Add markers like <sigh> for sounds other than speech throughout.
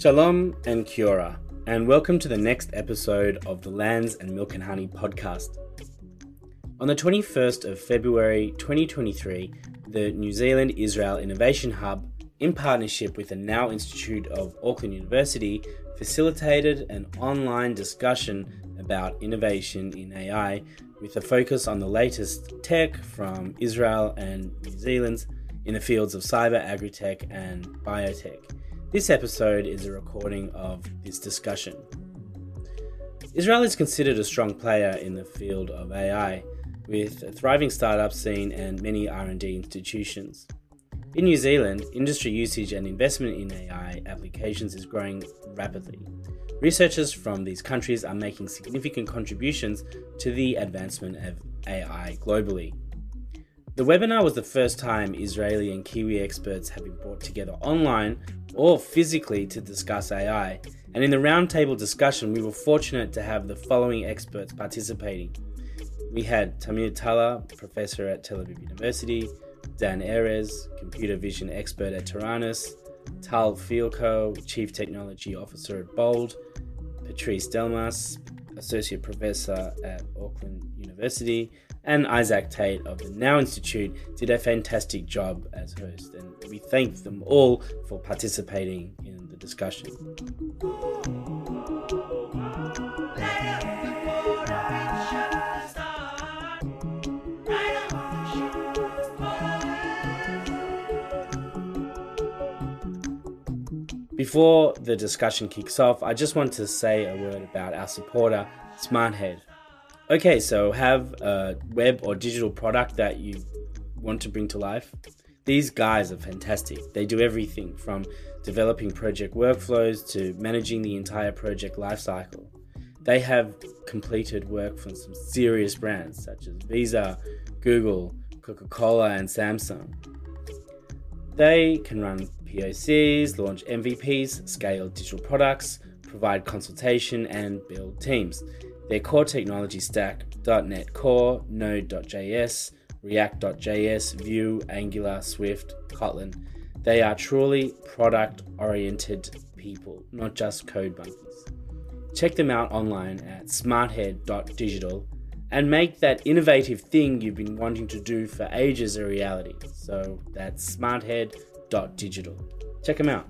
Shalom and Kia ora, and welcome to the next episode of the Lands and Milk and Honey podcast. On the 21st of February 2023, the New Zealand Israel Innovation Hub, in partnership with the NAO Institute of Auckland University, facilitated an online discussion about innovation in AI with a focus on the latest tech from Israel and New Zealand in the fields of cyber, agri-tech, and biotech. This episode is a recording of this discussion. Israel is considered a strong player in the field of AI, with a thriving startup scene and many R&D institutions. In New Zealand, industry usage and investment in AI applications is growing rapidly. Researchers from these countries are making significant contributions to the advancement of AI globally. The webinar was the first time Israeli and Kiwi experts have been brought together online or physically to discuss AI, and in the roundtable discussion, we were fortunate to have the following experts participating. We had Tamir Tuller, professor at Tel Aviv University, Dan Erez, computer vision expert at Taranis, Tal Fialkow, chief technology officer at Bold, Patrice Delmas, associate professor at Auckland University, and Izak Tait of the NAO Institute did a fantastic job as host, and we thank them all for participating in the discussion. Before the discussion kicks off, I just want to say a word about our supporter, SmartHead. Okay, so have a web or digital product that you want to bring to life. These guys are fantastic. They do everything from developing project workflows to managing the entire project lifecycle. They have completed work from some serious brands such as Visa, Google, Coca Cola, and Samsung. They can run POCs, launch MVPs, scale digital products, provide consultation, and build teams. Their core technology stack .NET Core, Node.js, React.js, Vue, Angular, Swift, Kotlin. They are truly product oriented people, not just code monkeys. Check them out online at smarthead.digital and make that innovative thing you've been wanting to do for ages a reality. So that's smarthead.digital. Check them out.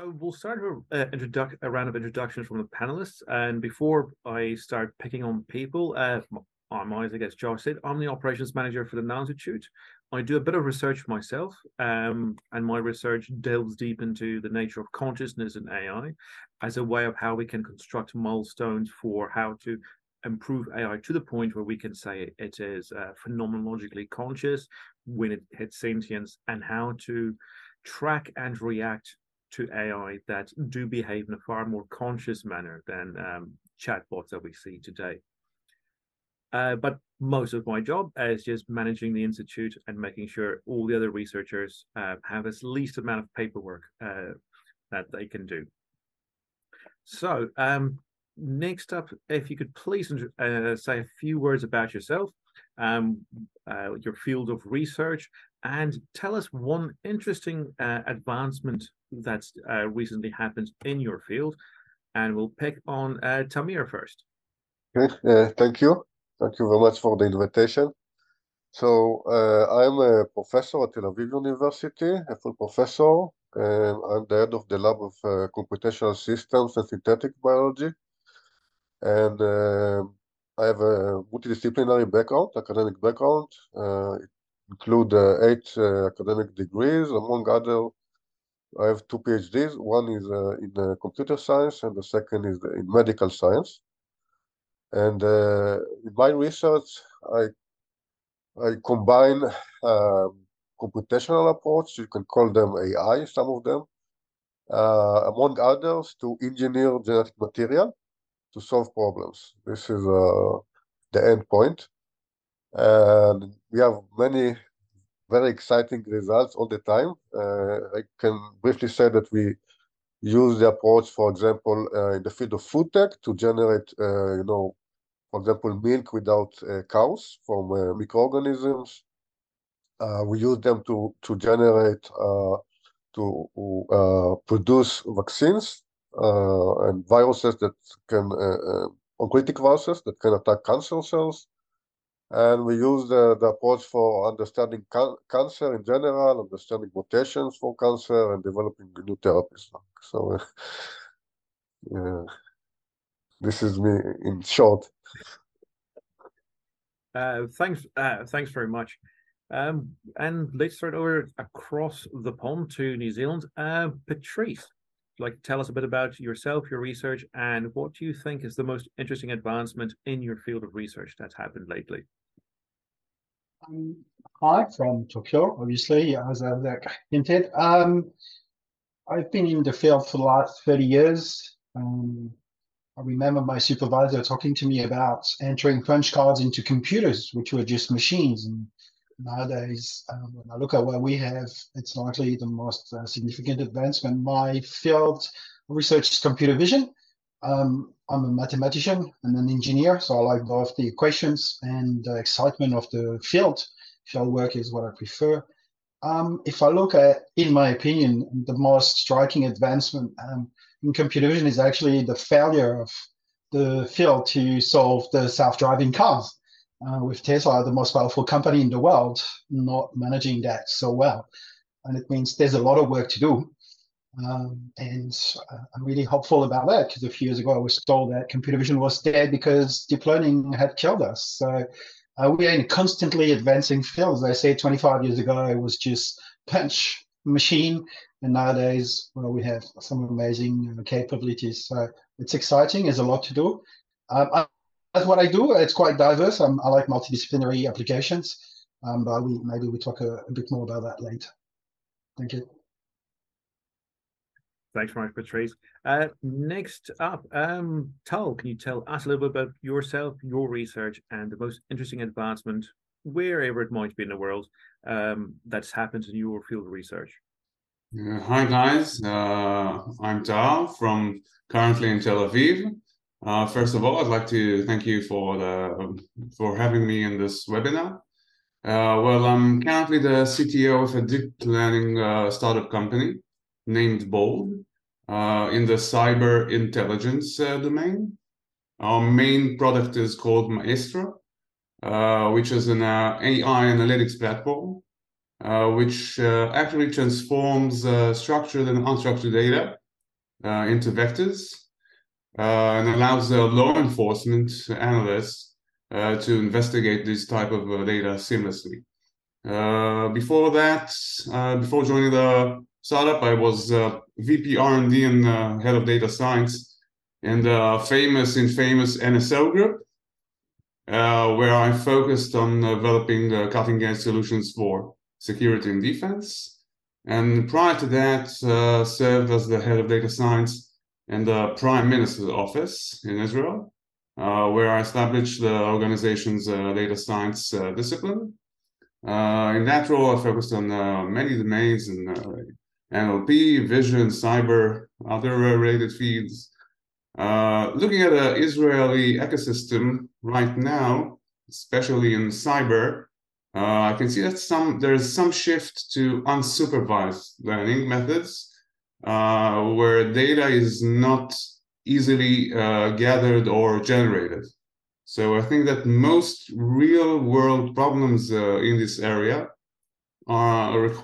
So we'll start a, uh, a round of introductions from the panelists. And before I start picking on people, uh, I'm Izak, as Josh said, I'm the operations manager for the NAO Institute. I do a bit of research myself, um, and my research delves deep into the nature of consciousness and AI as a way of how we can construct milestones for how to improve AI to the point where we can say it is uh, phenomenologically conscious when it hits sentience, and how to track and react to AI that do behave in a far more conscious manner than um, chatbots that we see today. Uh, but most of my job is just managing the institute and making sure all the other researchers uh, have as least amount of paperwork uh, that they can do. So um, next up, if you could please uh, say a few words about yourself, um, uh, your field of research, and tell us one interesting uh, advancement that's uh, recently happened in your field. And we'll pick on uh, Tamir first. Okay, uh, thank you. Thank you very much for the invitation. So uh, I'm a professor at Tel Aviv University, a full professor, and I'm the head of the lab of uh, computational systems and synthetic biology. And I have a multidisciplinary background, academic background. Uh, include eight academic degrees, among other. I have two PhDs. One is uh, in uh, computer science, and the second is in medical science. And uh, in my research, I I combine um, computational approach. You can call them AI, some of them, among others, to engineer genetic material to solve problems. This is uh, the end point. And we have many very exciting results all the time. Uh, I can briefly say that we use the approach, for example, uh, in the field of food tech to generate, uh, you know, for example, milk without uh, cows from uh, microorganisms. uh, we use them to to generate to produce vaccines and viruses that can oncolytic viruses that can attack cancer cells. And we use the, the approach for understanding can cancer in general, understanding mutations for cancer, and developing new therapies. So, <laughs> uh, this is me in short. Uh, thanks, uh, thanks very much. Um, and let's start over across the pond to New Zealand. Uh, Patrice, like tell us a bit about yourself, your research, and what do you think is the most interesting advancement in your field of research that's happened lately? Um, hi from Tokyo, obviously, as I've hinted. Um, I've been in the field for the last 30 years. Um, I remember my supervisor talking to me about entering punch cards into computers, which were just machines. And nowadays, um, when I look at what we have, it's likely the most uh, significant advancement. My field research is computer vision. Um, I'm a mathematician and an engineer, so I like both the equations and the excitement of the field. Field work is what I prefer. Um, if I look at, in my opinion, the most striking advancement um, in computer vision is actually the failure of the field to solve the self-driving cars. Uh, with Tesla, the most powerful company in the world, not managing that so well. And it means there's a lot of work to do. Um, and uh, I'm really hopeful about that because a few years ago I was told that computer vision was dead because deep learning had killed us. So uh, we are in constantly advancing field. As I say, 25 years ago, it was just punch machine. And nowadays, well, we have some amazing uh, capabilities. So it's exciting. There's a lot to do. Um, I, that's what I do. It's quite diverse. I like multidisciplinary applications. Um, but we, maybe we talk a, a bit more about that later. Thank you. Thanks very much, Patrice. Uh, next up, um, Tal, can you tell us a little bit about yourself, your research, and the most interesting advancement, wherever it might be in the world, um, that's happened in your field of research? Uh, hi, guys. Uh, I'm Tal from currently in Tel Aviv. Uh, first of all, I'd like to thank you for the for having me in this webinar. Uh, well, I'm currently the CTO of a deep learning uh, startup company named Bold uh, in the cyber intelligence uh, domain. Our main product is called Maestro, uh, which is an uh, AI analytics platform, uh, which uh, actually transforms structured and unstructured data into vectors and allows law enforcement analysts to investigate this type of data seamlessly. before that, before joining the startup. I was uh, VP R&D and uh, head of data science in the famous, infamous NSO group, uh, where I focused on developing uh, cutting-edge solutions for security and defense. And prior to that, uh, served as the head of data science in the Prime Minister's office in Israel, uh, where I established the organization's data science discipline. in that role, I focused on many domains and NLP, vision, cyber, other related fields. Uh, looking at the Israeli ecosystem right now, especially in cyber, uh, I can see that some there's some shift to unsupervised learning methods, uh, where data is not easily uh, gathered or generated. So I think that most real world problems uh, in this area are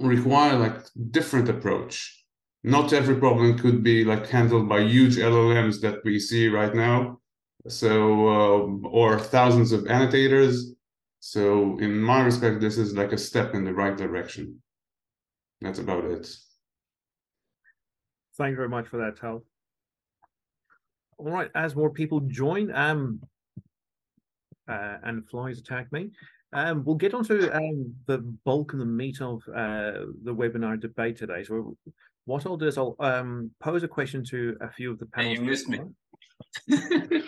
require like different approach. Not every problem could be like handled by huge LLMs that we see right now. So uh, or thousands of annotators. So in my respect, this is like a step in the right direction. That's about it. Thank you very much for that, Tal. All right, as more people join, um, uh, and flies attack me. Um, we'll get onto um, the bulk and the meat of uh, the webinar debate today. So, what I'll do is I'll um, pose a question to a few of the panelists. You missed me. <laughs>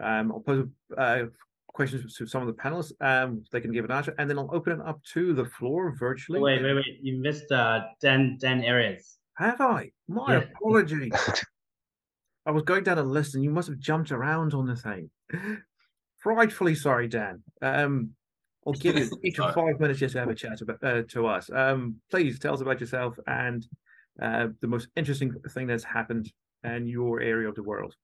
um, I'll pose uh, questions to some of the panelists. Um, they can give an answer, and then I'll open it up to the floor virtually. Wait, wait, wait! You missed uh, 10, 10 areas. Have I? My yeah. apologies. <laughs> I was going down a list, and you must have jumped around on the thing. Frightfully sorry, Dan. Um, I'll give you each of five minutes just to have a chat about uh, to us. Um, please tell us about yourself and uh, the most interesting thing that's happened in your area of the world.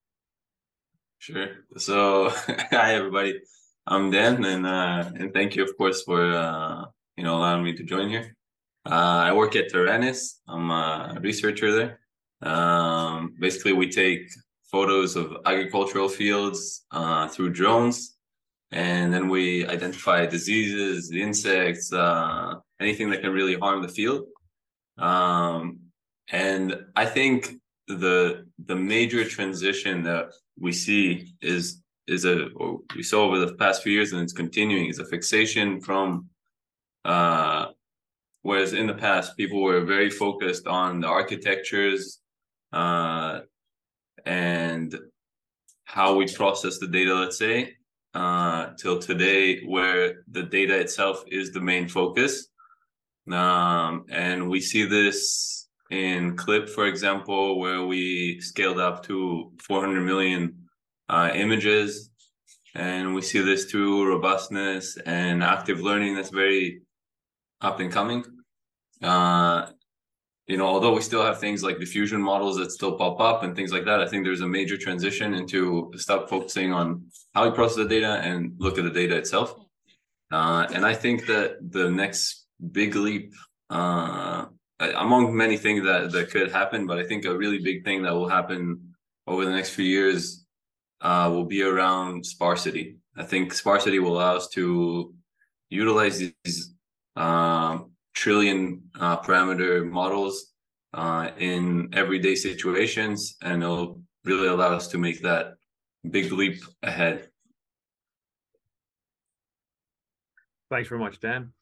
Sure. So, <laughs> hi everybody. I'm Dan, and uh, and thank you, of course, for uh, you know allowing me to join here. Uh, I work at Taranis. I'm a researcher there. Um, basically, we take photos of agricultural fields uh, through drones, and then we identify diseases, insects, uh, anything that can really harm the field. Um, and I think the the major transition that we see is is a we saw over the past few years and it's continuing is a fixation from uh whereas in the past people were very focused on the architectures uh and how we process the data let's say uh till today where the data itself is the main focus. Um and we see this in CLIP for example where we scaled up to 400 million uh, images. And we see this through robustness and active learning that's very up and coming. Uh, you know although we still have things like diffusion models that still pop up and things like that i think there's a major transition into stop focusing on how we process the data and look at the data itself uh, and i think that the next big leap uh, among many things that that could happen but i think a really big thing that will happen over the next few years uh, will be around sparsity. I think sparsity will allow us to utilize these uh, trillion uh, parameter models uh, in everyday situations, and it'll really allow us to make that big leap ahead. Thanks very much, Dan.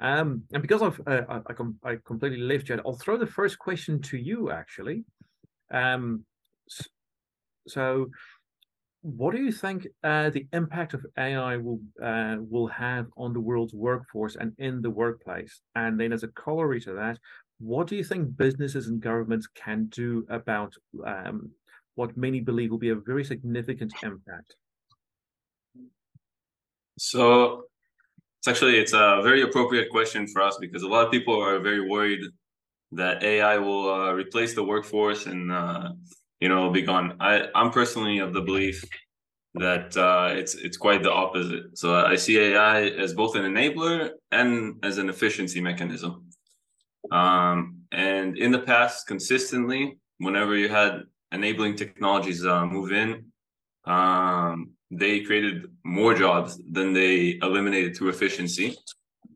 Um, and because I've uh, I, I, com- I, completely left you, I'll throw the first question to you actually. Um, so what do you think uh, the impact of AI will uh, will have on the world's workforce and in the workplace? And then, as a corollary to that, what do you think businesses and governments can do about um, what many believe will be a very significant impact? So, it's actually it's a very appropriate question for us because a lot of people are very worried that AI will uh, replace the workforce and uh, you know, be gone. I I'm personally of the belief that uh, it's it's quite the opposite. So I see AI as both an enabler and as an efficiency mechanism. Um, and in the past, consistently, whenever you had enabling technologies uh, move in, um, they created more jobs than they eliminated through efficiency.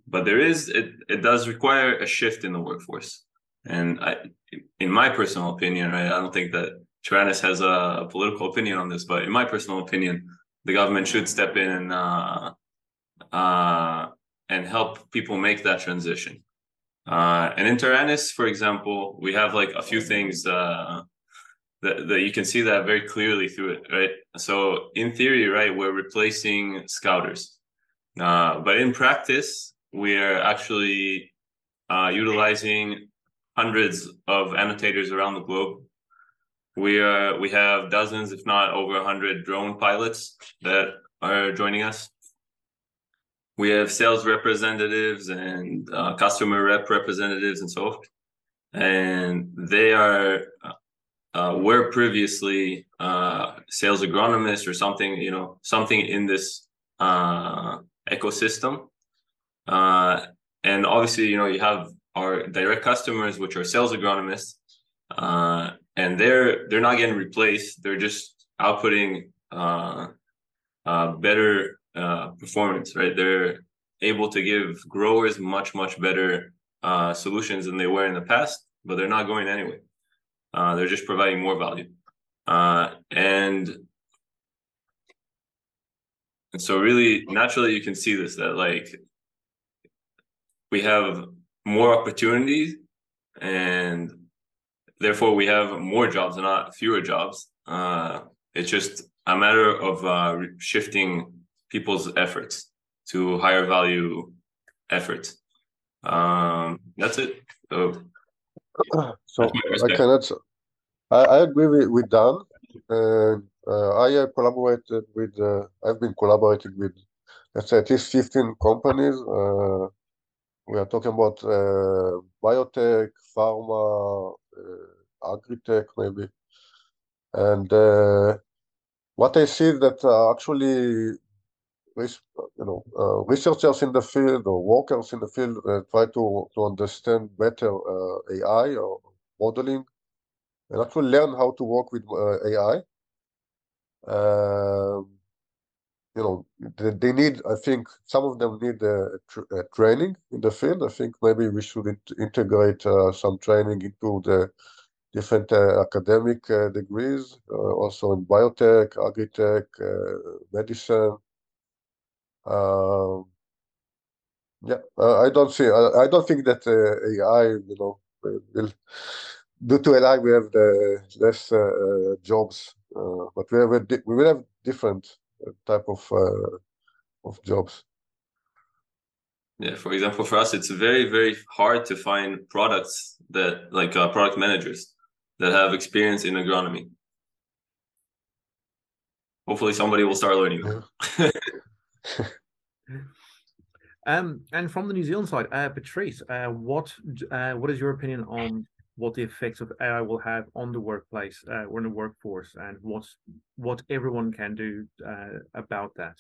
But there is it it does require a shift in the workforce. And I, in my personal opinion, right, I don't think that Taranis has a political opinion on this, but in my personal opinion, the government should step in and uh, uh, and help people make that transition. Uh, and in Taranis, for example, we have like a few things uh, that, that you can see that very clearly through it, right? So in theory, right, we're replacing scouters, uh, but in practice, we are actually uh, utilizing hundreds of annotators around the globe we are we have dozens, if not over hundred drone pilots that are joining us. We have sales representatives and uh, customer rep representatives and so forth, and they are uh, were previously uh, sales agronomists or something, you know, something in this uh, ecosystem. Uh, and obviously, you know, you have our direct customers, which are sales agronomists, uh, and they're they're not getting replaced. They're just outputting uh, uh, better uh, performance, right? They're able to give growers much much better uh, solutions than they were in the past, but they're not going anyway. Uh, they're just providing more value, uh, and and so really naturally you can see this that like we have more opportunities and therefore we have more jobs and not fewer jobs. Uh, it's just a matter of uh, shifting people's efforts to higher value efforts. Um, that's it. So, so I cannot. I, I agree with, with Dan. And Uh, I collaborated with, uh, I've been collaborating with, let's say, at least 15 companies. Uh, we are talking about uh, biotech, pharma, uh, agri-tech, maybe. And what I see that actually you know, uh, researchers in the field or workers in the field uh, try to, to understand better uh, AI or modeling and actually learn how to work with AI. Um, you know, they, they, need, I think some of them need training in the field. I think maybe we should integrate uh, some training into the different uh, academic uh, degrees, also in biotech, agri-tech, medicine, um, yeah, uh, I don't see. I, I don't think that uh, AI, you know, will due to AI we have the less uh, jobs, but we have a we will have different type of of jobs. Yeah, for example, for us, it's very, very hard to find products that like uh, product managers that have experience in agronomy. Hopefully, somebody will start learning. Yeah. <laughs> um, and from the New Zealand side, uh, Patrice, uh, what uh, what is your opinion on what the effects of AI will have on the workplace uh, or in the workforce, and what's what everyone can do uh, about that?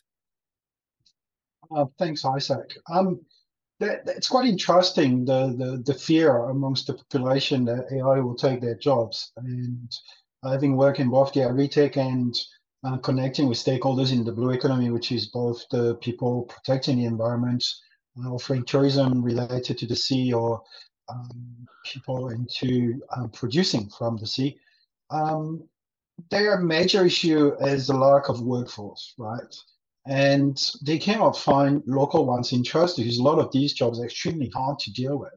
Uh, thanks, Izak. Um, that, it's quite interesting the, the the fear amongst the population that AI will take their jobs, and having worked in both the agri-tech and uh, connecting with stakeholders in the blue economy, which is both the people protecting the environment, uh, offering tourism related to the sea, or um, people into um, producing from the sea. Um, their major issue is the lack of workforce, right? And they cannot find local ones in because a lot of these jobs are extremely hard to deal with.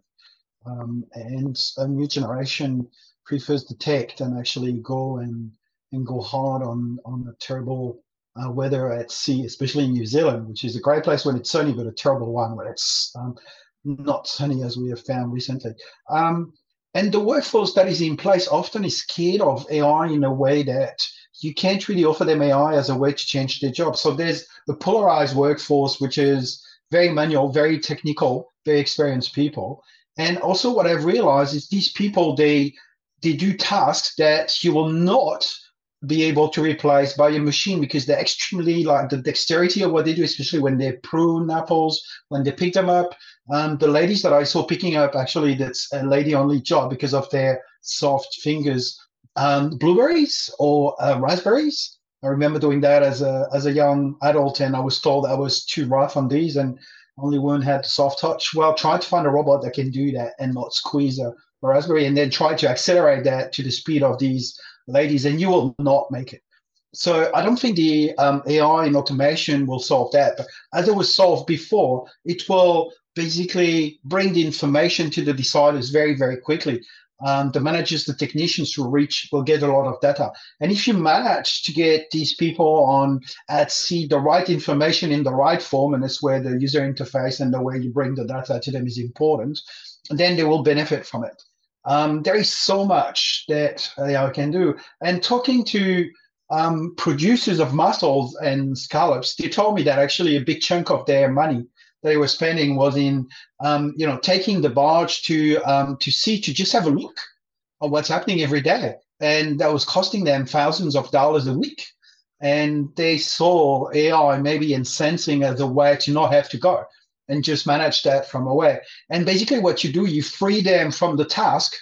Um, and a new generation prefers the tech than actually go and and go hard on on the terrible uh, weather at sea, especially in New Zealand, which is a great place when it's sunny, but a terrible one when it's um, not sunny, as we have found recently. Um, and the workforce that is in place often is scared of AI in a way that you can't really offer them AI as a way to change their job. So there's a polarized workforce, which is very manual, very technical, very experienced people. And also, what I've realized is these people they they do tasks that you will not be able to replace by a machine because they're extremely like the dexterity of what they do, especially when they prune apples, when they pick them up. Um, the ladies that I saw picking up, actually, that's a lady only job because of their soft fingers. Um, blueberries or uh, raspberries. I remember doing that as a as a young adult, and I was told I was too rough on these, and only one had the soft touch. Well, try to find a robot that can do that and not squeeze a, a raspberry, and then try to accelerate that to the speed of these ladies, and you will not make it. So I don't think the um, AI and automation will solve that. But as it was solved before, it will basically bring the information to the deciders very, very quickly. Um, the managers, the technicians will reach, will get a lot of data. And if you manage to get these people on at sea the right information in the right form, and that's where the user interface and the way you bring the data to them is important, then they will benefit from it. Um, there is so much that AI can do. And talking to um, producers of mussels and scallops, they told me that actually a big chunk of their money they were spending was in, um, you know, taking the barge to um, to sea to just have a look at what's happening every day, and that was costing them thousands of dollars a week. And they saw AI maybe in sensing as a way to not have to go and just manage that from away. And basically, what you do, you free them from the task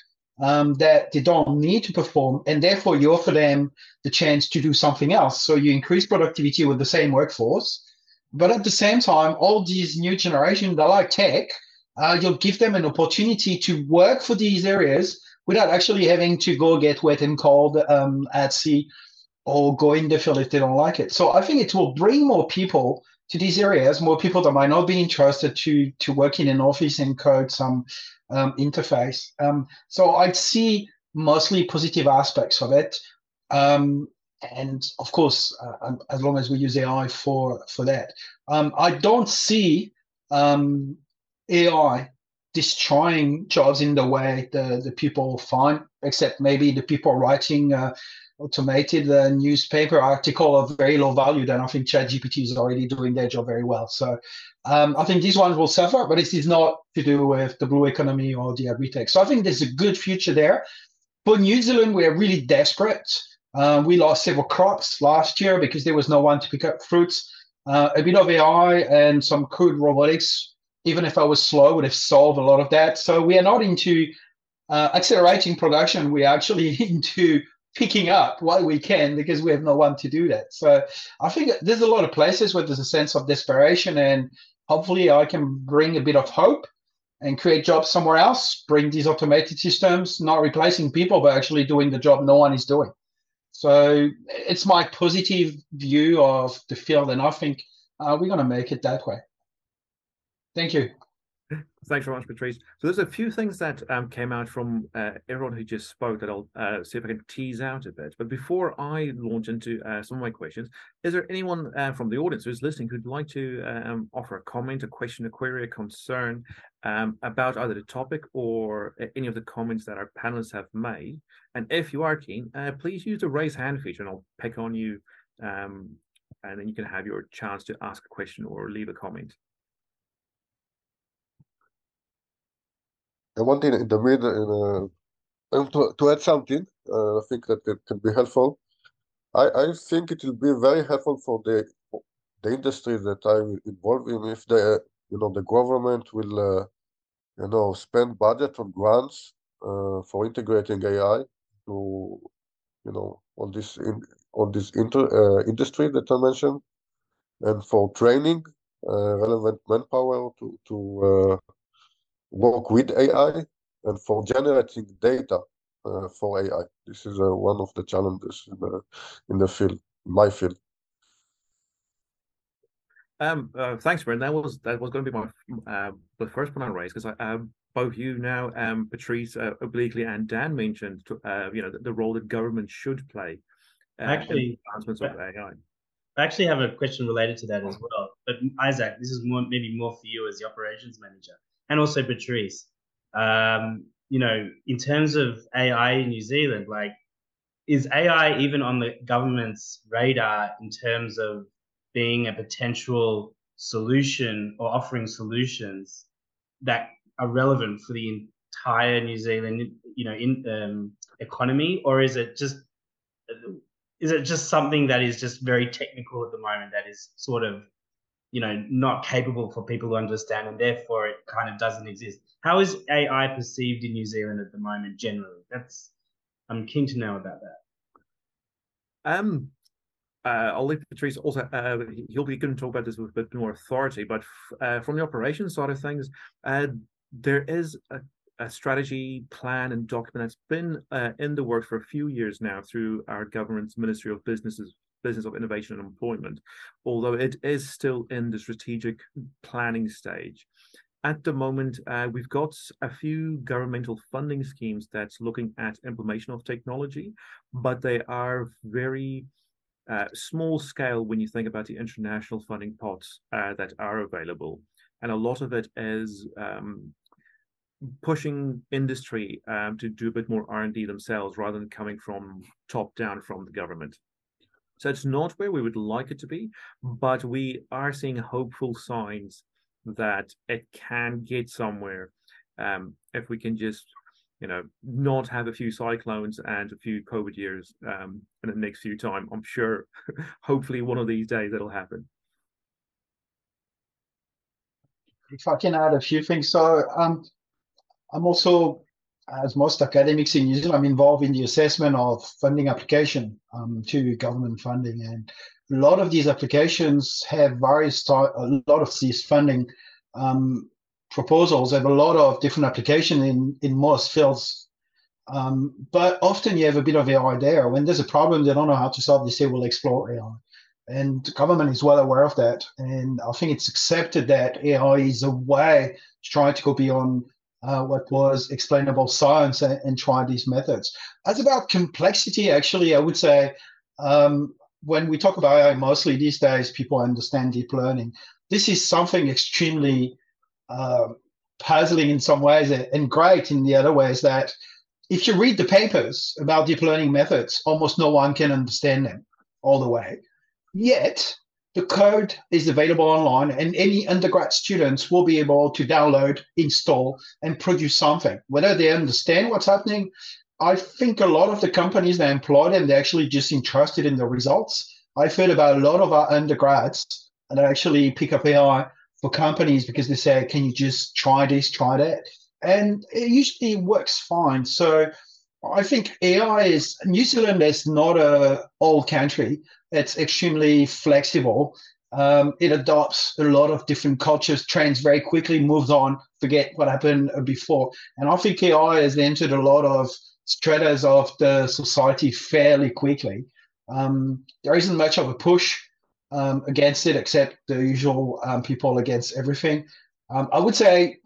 um, that they don't need to perform, and therefore you offer them the chance to do something else. So you increase productivity with the same workforce, but at the same time, all these new generation, they like tech. Uh, you'll give them an opportunity to work for these areas without actually having to go get wet and cold um, at sea or go in the field if they don't like it. So I think it will bring more people to these areas, more people that might not be interested to to work in an office and code some um, interface. Um, so I'd see mostly positive aspects of it, um, and of course, uh, um, as long as we use AI for for that, um, I don't see um, AI destroying jobs in the way the, the people find, except maybe the people writing uh, automated uh, newspaper article of very low value, then I think ChatGPT is already doing their job very well. So um, I think these ones will suffer, but this is not to do with the blue economy or the agri-tech. So I think there's a good future there. For New Zealand, we're really desperate. Um, we lost several crops last year because there was no one to pick up fruits. Uh, a bit of AI and some crude robotics, even if I was slow, would have solved a lot of that. So we are not into uh, accelerating production. We're actually <laughs> into picking up what we can because we have no one to do that. So I think there's a lot of places where there's a sense of desperation, and hopefully I can bring a bit of hope and create jobs somewhere else. Bring these automated systems, not replacing people, but actually doing the job no one is doing. So it's my positive view of the field, and I think uh, we're going to make it that way. Thank you. Thanks very much, Patrice. So there's a few things that um, came out from uh, everyone who just spoke that I'll uh, see if I can tease out a bit. But before I launch into uh, some of my questions, is there anyone uh, from the audience who's listening who'd like to um, offer a comment, a question, a query, a concern um, about either the topic or uh, any of the comments that our panelists have made? And if you are keen, uh, please use the raise hand feature and I'll pick on you um, and then you can have your chance to ask a question or leave a comment. I want in, the middle, in a, to, to add something, uh, I think that it can be helpful. I, I think it will be very helpful for the the industry that I'm involved in if the you know the government will uh, you know spend budget on grants uh, for integrating AI to you know on this in on this inter, uh, industry that I mentioned and for training uh, relevant manpower to to uh, work with AI and for generating data uh, for AI. This is uh, one of the challenges in the, in the field, my field. Um, uh, thanks, Brent. That was that was going to be my uh, the first one I raised because I um, both you now, um, Patrice uh, obliquely and Dan mentioned, uh, you know, the, the, role that government should play. Uh, actually, advancements of AI. I actually have a question related to that as well. But Izak, this is more maybe more for you as the operations manager and also Patrice. Um, you know, in terms of AI in New Zealand, like, is AI even on the government's radar in terms of being a potential solution or offering solutions that are relevant for the entire New Zealand, you know, in um, economy, or is it just is it just something that is just very technical at the moment that is sort of you know not capable for people to understand and therefore it kind of doesn't exist how is ai perceived in new zealand at the moment generally that's i'm keen to know about that um uh, I'll leave Patrice also. Uh, he'll be going to talk about this with a bit more authority. But uh, from the operations side of things, uh, there is a, a, strategy plan and document that's been uh, in the works for a few years now through our government's Ministry of Businesses business of innovation and employment, although it is still in the strategic planning stage. At the moment, uh, we've got a few governmental funding schemes that's looking at implementation of technology, but they are very uh, small scale when you think about the international funding pots uh, that are available. And a lot of it is um, pushing industry um, to do a bit more R&D themselves rather than coming from top down from the government. So it's not where we would like it to be, but we are seeing hopeful signs that it can get somewhere um, if we can just, you know, not have a few cyclones and a few COVID years um, in the next few time. I'm sure, <laughs> hopefully, one of these days that'll happen. If I can add a few things, so um, I'm also as most academics in New Zealand, I'm involved in the assessment of funding application um, to government funding. And a lot of these applications have various, a lot of these funding um, proposals have a lot of different applications in, in most fields. Um, but often you have a bit of AI there. When there's a problem, they don't know how to solve, they say, we'll explore AI. And government is well aware of that. And I think it's accepted that AI is a way to try to go beyond uh, what was explainable science and, and, try these methods. As about complexity, actually, I would say um, when we talk about AI, mostly these days, people understand deep learning. This is something extremely uh, puzzling in some ways and great in the other ways that if you read the papers about deep learning methods, almost no one can understand them all the way. Yet the code is available online and any undergrad students will be able to download, install, and produce something. Whether they understand what's happening, I think a lot of the companies that employ them, they're actually just interested in the results. I've heard about a lot of our undergrads and actually pick up AI for companies because they say, can you just try this, try that? And it usually works fine. So I think AI is New Zealand is not a old country. It's extremely flexible. Um, it adopts a lot of different cultures, trends very quickly, moves on, forget what happened before. And I think AI has entered a lot of stratas of the society fairly quickly. Um, there isn't much of a push um, against it, except the usual um, people against everything. Um, I would say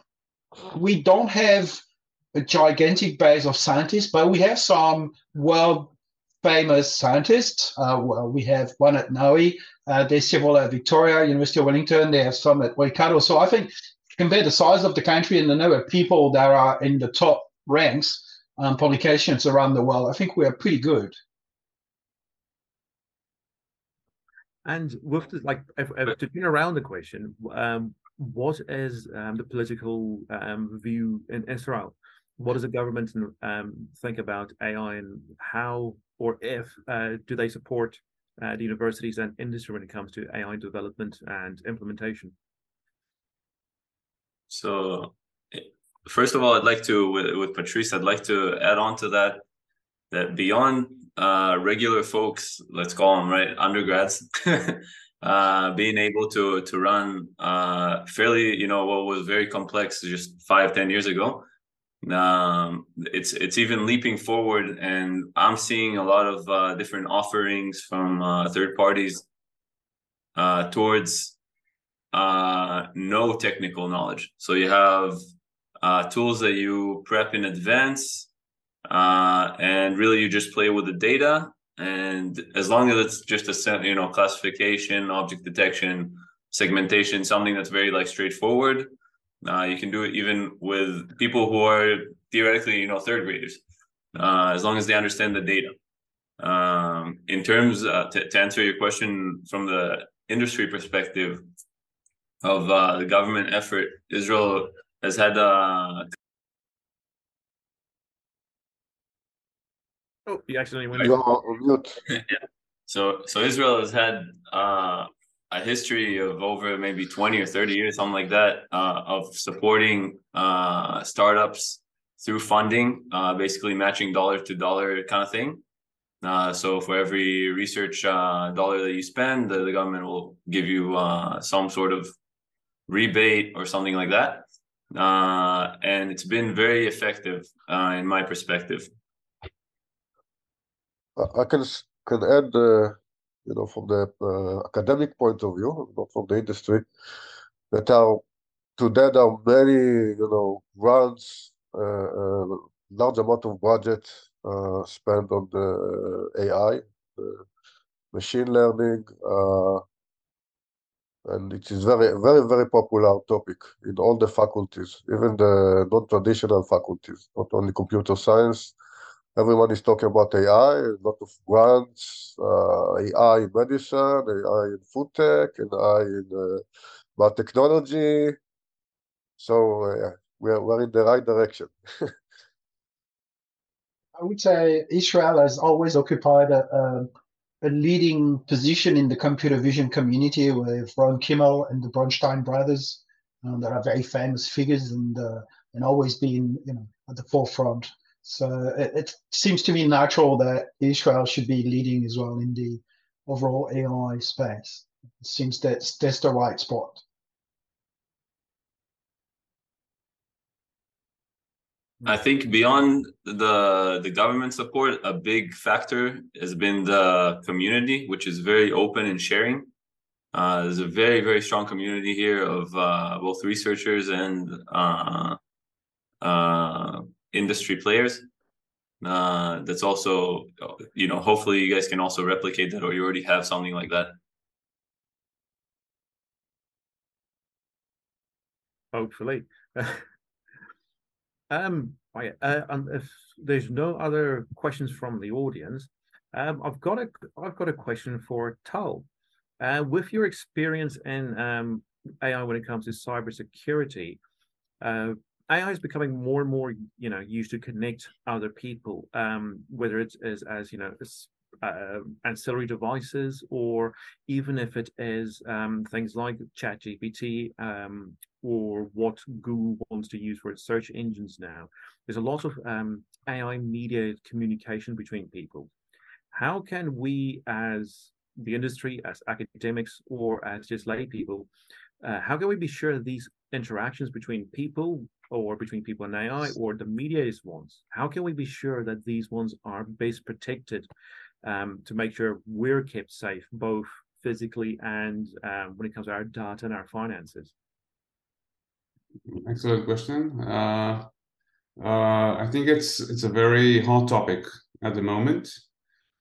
we don't have a gigantic base of scientists, but we have some world famous scientists. Uh, we have one at NOE. Uh, there's several at Victoria, University of Wellington. They have some at Waikato. So I think compare the size of the country and the number of people that are in the top ranks, um, publications around the world, I think we are pretty good. And with the, like, if, if, to turn around the question, um, what is um, the political um, view in Israel? What does the government um, think about AI and how or if uh, do they support uh, the universities and industry when it comes to AI development and implementation? So, first of all, I'd like to with, with Patrice, I'd like to add on to that that beyond uh, regular folks, let's call them right undergrads, <laughs> uh, being able to to run uh, fairly, you know, what was very complex just five ten years ago. Um, it's it's even leaping forward, and I'm seeing a lot of uh, different offerings from uh, third parties uh, towards uh, no technical knowledge. So you have uh, tools that you prep in advance uh, and really you just play with the data and as long as it's just a you know classification object detection segmentation something that's very like straightforward uh, you can do it even with people who are theoretically you know third graders uh, as long as they understand the data um, in terms uh, to, to, answer your question from the industry perspective of uh, the government effort israel has had uh, Oh, you accidentally went. You're on mute. <laughs> yeah. So, so Israel has had uh, a history of over maybe twenty or thirty years, something like that, uh, of supporting uh, startups through funding, uh, basically matching dollar to dollar kind of thing. Uh, so, for every research uh, dollar that you spend, the, the government will give you some sort of rebate or something like that. and it's been very effective in my perspective. I can can add, uh, you know, from the uh, academic point of view, not from the industry, that are today there are many, you know, grants, uh, large amount of budget spent on the AI, machine learning, and it is very, very, very popular topic in all the faculties, even the non-traditional faculties, not only computer science, everyone is talking about AI, a lot of grants, uh, AI in medicine, AI in food tech, and AI in uh, biotechnology. So uh, we're, we're in the right direction. <laughs> I would say Israel has always occupied a, a, a, leading position in the computer vision community with Ron Kimmel and the Bronstein brothers um, that are very famous figures and uh, and always been you know at the forefront so it, it, seems to me natural that Israel should be leading as well in the overall AI space. It seems that's that's the right spot. I think beyond the the government support, a big factor has been the community, which is very open and sharing. Uh, there's a very very strong community here of uh, both researchers and uh, uh industry players. Uh, that's also, you know, hopefully you guys can also replicate that, or you already have something like that. Hopefully. <laughs> Um, right, uh, and if there's no other questions from the audience, um, I've got a I've got a question for Tal. Uh, with your experience in um, AI when it comes to cybersecurity, uh, AI is becoming more and more, you know, used to connect other people, um, whether it's as, as you know, as, uh, ancillary devices, or even if it is um, things like ChatGPT um, or what Google wants to use for its search engines now. There's a lot of um, AI mediated communication between people. How can we, as the industry, as academics, or as just lay people, uh, how can we be sure that these interactions between people or between people and AI or the mediators ones, how can we be sure that these ones are best protected um, to make sure we're kept safe, both physically and um, when it comes to our data and our finances? Excellent question. Uh, uh, I think it's it's a very hot topic at the moment,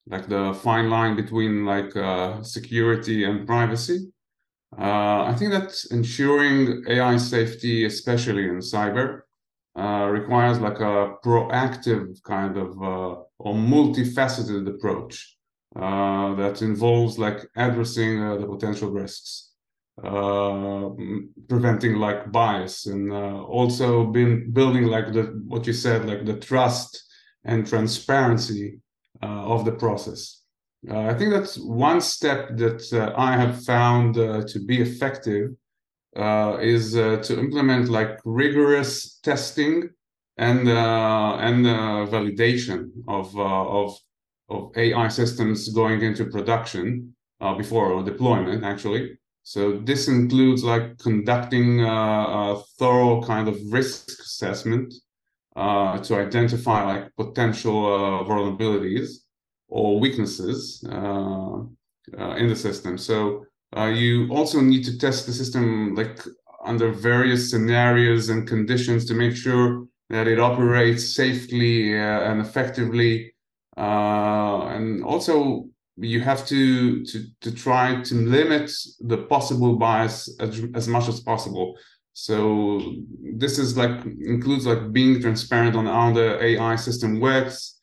like the fine line between like uh, security and privacy. Uh, I think that ensuring AI safety, especially in cyber, uh, requires like a proactive kind of uh, or multifaceted approach uh, that involves like addressing uh, the potential risks, uh, preventing like bias, and also been building like the what you said, like the trust and transparency of the process. Uh, I think that's one step that uh, I have found uh, to be effective uh, is uh, to implement like rigorous testing and uh, and validation of of of AI systems going into production before deployment actually. So this includes like conducting a thorough kind of risk assessment to identify like potential vulnerabilities or weaknesses uh, uh, in the system. So uh, you also need to test the system like under various scenarios and conditions to make sure that it operates safely and effectively. and also you have to to to try to limit the possible bias as, as much as possible so this is like includes like being transparent on how the ai system works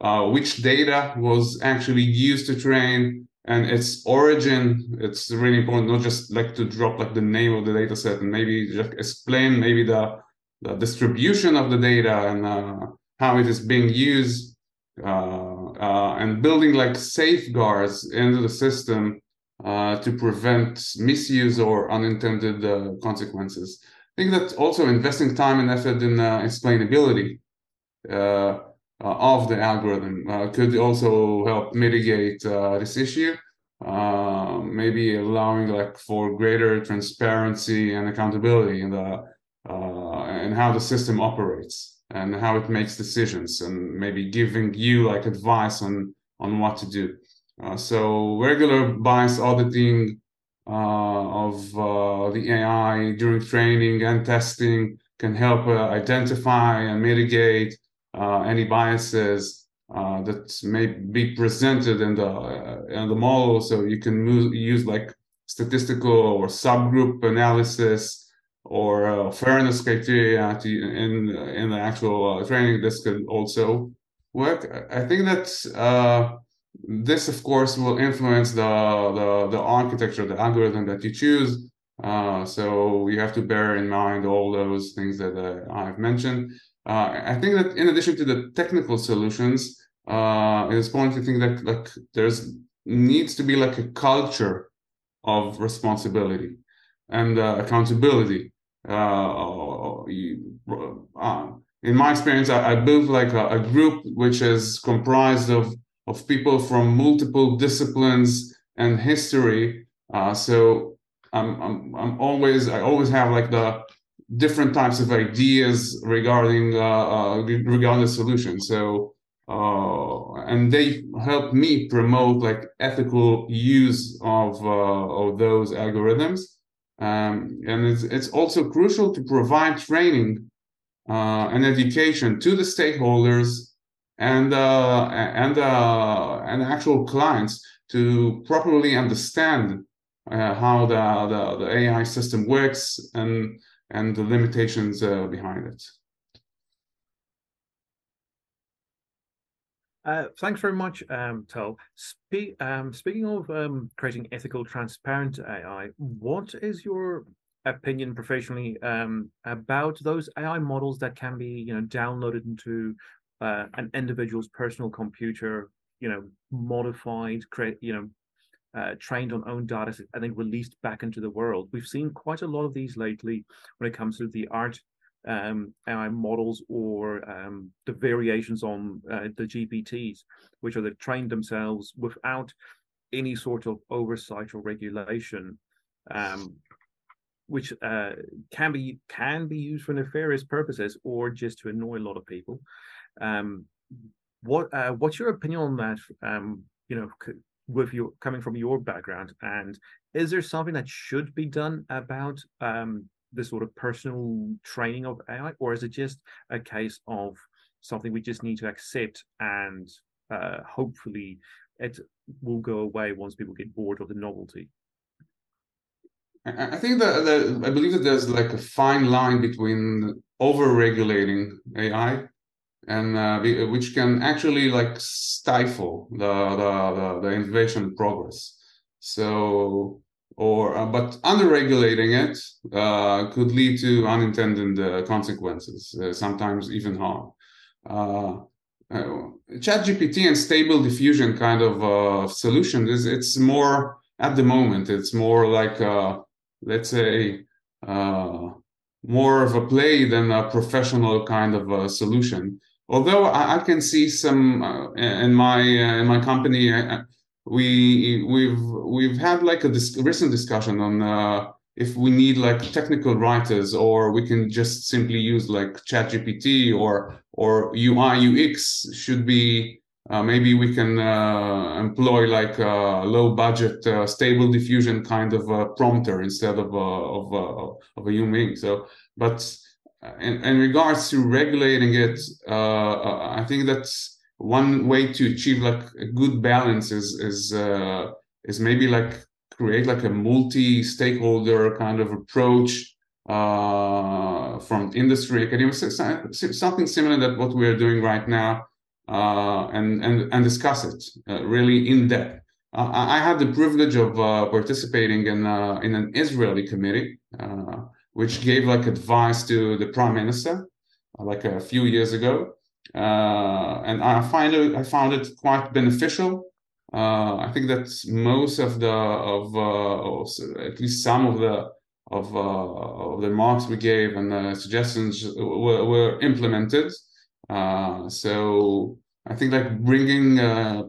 uh, which data was actually used to train and its origin. It's really important not just like to drop like the name of the data set and maybe just explain maybe the, the distribution of the data and uh, how it is being used uh, uh and building like safeguards into the system uh, to prevent misuse or unintended uh, consequences. I think that also investing time and effort in explainability. Uh, of the algorithm uh, could also help mitigate uh, this issue. maybe allowing like for greater transparency and accountability in the and how the system operates and how it makes decisions and maybe giving you like advice on on what to do. Uh, so regular bias auditing uh, of uh, the AI during training and testing can help identify and mitigate uh, any biases uh, that may be presented in the uh, in the model. So you can move, use like statistical or subgroup analysis or uh, fairness criteria to, in in the actual uh, training. This can also work. I think that uh, this, of course, will influence the the, the architecture, the algorithm that you choose. so you have to bear in mind all those things that I've mentioned. Uh, I think that in addition to the technical solutions, uh, it is important to think that like there's needs to be like a culture of responsibility and uh, accountability. Uh, uh, in my experience, I, I built like a, a, group which is comprised of of people from multiple disciplines and history. Uh, so I'm, I'm I'm always I always have like the different types of ideas regarding uh, uh, regarding the solution. So uh, and they help me promote like ethical use of of those algorithms. Um, and it's, it's also crucial to provide training uh, and education to the stakeholders and uh, and uh, and actual clients to properly understand how the, the, the AI system works and and the limitations uh, behind it. Uh, thanks very much, um, Spe um, speaking of um, creating ethical, transparent AI, what is your opinion professionally um, about those AI models that can be, you know, downloaded into uh, an individual's personal computer, you know, modified, create, you know, uh, trained on own data and then released back into the world. We've seen quite a lot of these lately when it comes to the art um, AI models or um, the variations on uh, the GPTs, which are the trained themselves without any sort of oversight or regulation, um, which uh, can be can be used for nefarious purposes or just to annoy a lot of people. Um, what uh, what's your opinion on that? Um, you know, with you coming from your background, and is there something that should be done about um, the sort of personal training of AI, or is it just a case of something we just need to accept and uh, hopefully it will go away once people get bored of the novelty? I think that, that I believe that there's like a fine line between over regulating AI and uh, which can actually like stifle the the, the, the innovation progress. So or uh, but under-regulating it uh, could lead to unintended uh, consequences, uh, sometimes even harm. Uh, uh, ChatGPT and stable diffusion kind of solution is it's more at the moment. It's more like let's say more of a play than a professional kind of a solution. Although I, I can see some in my in my company we we've we've had like a dis- recent discussion on uh, if we need like technical writers or we can just simply use like ChatGPT or or UI UX should be uh, maybe we can uh, employ like a low budget uh, stable diffusion kind of prompter instead of a, of a, of a human being. So, but uh, in, in regards to regulating it, uh, I think that's one way to achieve like a good balance is is uh, is maybe like create like a multi-stakeholder kind of approach uh, from industry academia something similar that what we are doing right now uh, and and and discuss it uh, really in depth? Uh, I had the privilege of uh, participating in in an Israeli committee which gave like advice to the prime minister like a few years ago uh, and I find it I found it quite beneficial. Uh, I think that most of the of, uh, at least some of the of, of the marks we gave and the suggestions were, were implemented. so I think like bringing uh,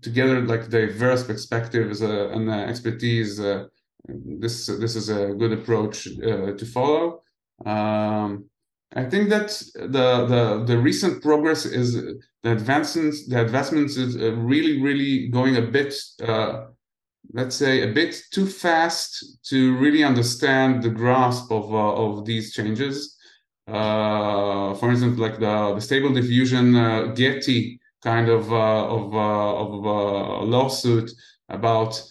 together like diverse perspectives uh, and uh, expertise. This this is a good approach to follow. Um, I think that the the the recent progress is the advancements the advancements is uh, really really going a bit uh, let's say a bit too fast to really understand the grasp of uh, of these changes. Uh, for instance, like the the stable diffusion uh, Getty kind of uh, of of lawsuit about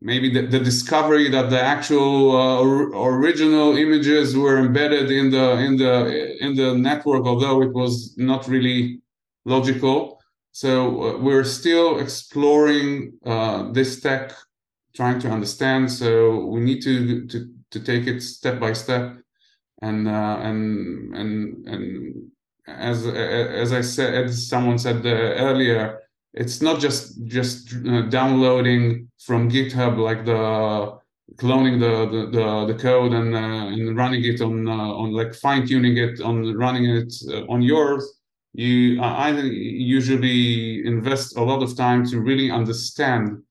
maybe the, the discovery that the actual uh, or, original images were embedded in the in the in the network although it was not really logical. So uh, we're still exploring uh, this tech trying to understand. So we need to to to take it step by step. And uh, and and and as as i said as someone said uh, earlier it's not just just uh, downloading from GitHub like the cloning the the, the, the code and uh, and running it on uh, on like fine tuning it on running it uh, on yours. You I usually invest a lot of time to really understand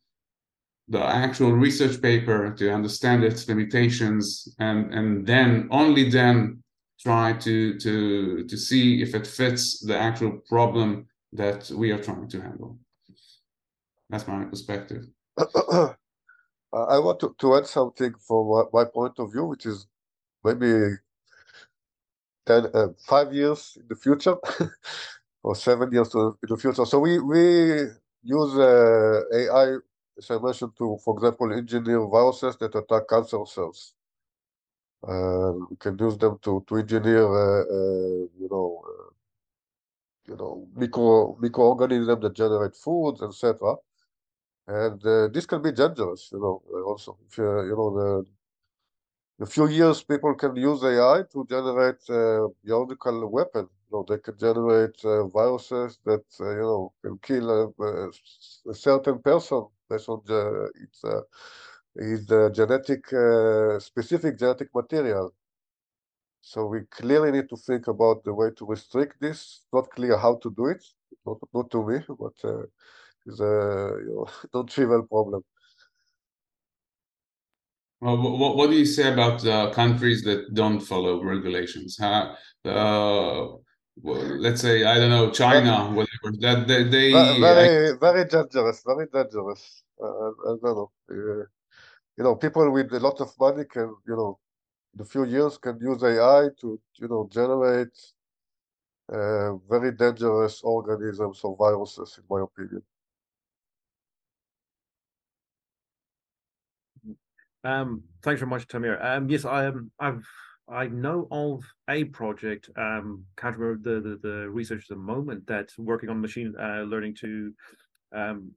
the actual research paper to understand its limitations and and then only then try to to to see if it fits the actual problem that we are trying to handle. That's my perspective. <clears throat> I want to, to add something from my point of view, which is maybe 10, uh, five years in the future <laughs> or seven years in the future. So we, we use uh, AI, as I mentioned, to, for example, engineer viruses that attack cancer cells. Uh, we can use them to, to engineer, uh, uh, you know, uh, you know, micro microorganisms that generate foods, etc. And uh, this can be dangerous, you know, also if you, you know the in a few years, people can use AI to generate uh, biological weapon. You know, they can generate uh, viruses that uh, you know can kill a, a, certain person based on the, its uh, uh, genetic uh, specific genetic material. So we clearly need to think about the way to restrict this. Not clear how to do it. Not not to me, but it's a you know, <laughs> non-trivial problem. Well, what, what do you say about uh, countries that don't follow regulations? Huh? Uh, well, let's say I don't know China, whatever. That they, they very I... very dangerous, very dangerous. Uh, I, I, don't know. Uh, you know, people with a lot of money can, you know, a few years can use AI to, you know, generate uh, very dangerous organisms or viruses, in my opinion. Um, thanks very much, Tamir. Um, yes, I um, I've I know of a project. Um, can't remember the, the the research at the moment that's working on machine uh, learning to um,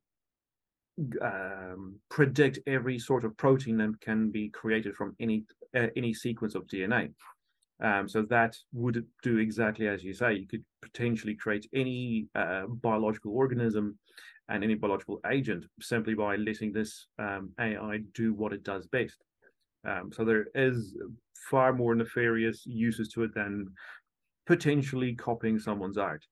um, predict every sort of protein that can be created from any uh, any sequence of DNA. Um, so that would do exactly as you say. You could potentially create any uh, biological organism and any biological agent simply by letting this um, AI do what it does best. Um, so there is far more nefarious uses to it than potentially copying someone's art.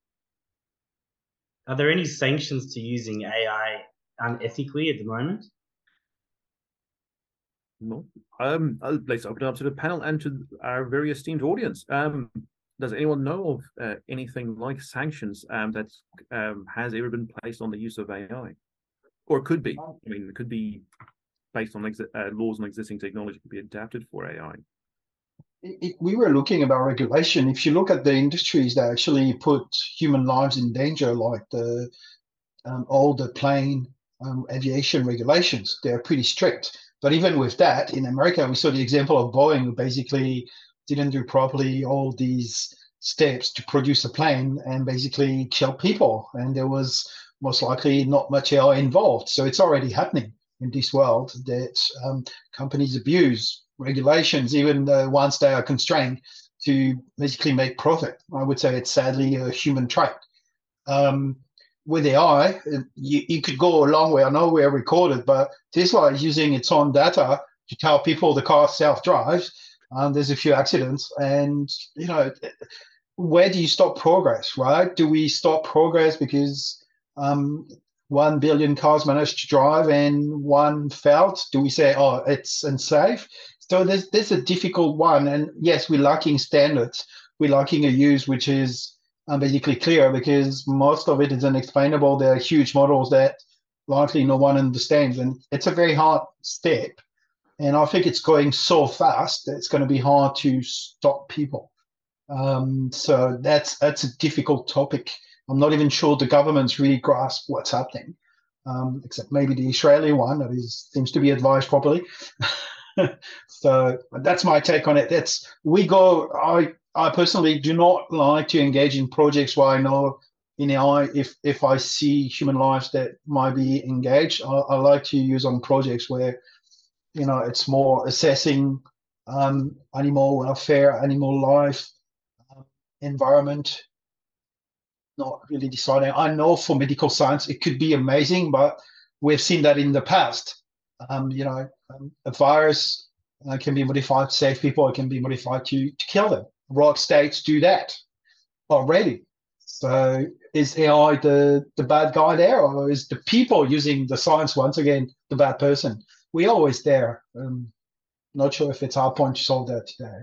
Are there any sanctions to using AI unethically at the moment? No. Um, let's open it up to the panel and to our very esteemed audience. Um, does anyone know of uh, anything like sanctions um, that um, has ever been placed on the use of AI, or could be? I mean, it could be based on uh, laws on existing technology, could be adapted for AI. If we were looking about regulation, if you look at the industries that actually put human lives in danger, like the um, all the plane um, aviation regulations, they're pretty strict. But even with that, in America, we saw the example of Boeing, who basically didn't do properly all these steps to produce a plane and basically kill people. And there was most likely not much AI involved. So it's already happening in this world that um, companies abuse regulations, even ones they are constrained to basically make profit. I would say it's sadly a human trait. Um, with AI, you, you could go a long way. I know we're recorded, but Tesla is using its own data to tell people the car self drives um, there's a few accidents, and you know, where do you stop progress? Right? Do we stop progress because um, one billion cars managed to drive and one failed? Do we say, oh, it's unsafe? So there's there's a difficult one, and yes, we're lacking standards. We're lacking a use which is um, basically clear because most of it is unexplainable. There are huge models that largely no one understands, and it's a very hard step and I think it's going so fast that it's going to be hard to stop people. Um, so that's that's a difficult topic. I'm not even sure the governments really grasp what's happening, um, except maybe the Israeli one that is seems to be advised properly. <laughs> so that's my take on it. That's we go. I I personally do not like to engage in projects where I know in AI if if I see human lives that might be engaged. I, I like to use on projects where you know, it's more assessing um, animal welfare, animal life, um, environment, not really deciding. I know for medical science it could be amazing, but we've seen that in the past. Um, you know, um, a virus uh, can be modified to save people, it can be modified to, to kill them. Rock states do that already. So is AI the, the bad guy there, or is the people using the science once again the bad person? We're always there. Um, not sure if it's our point to solve that today.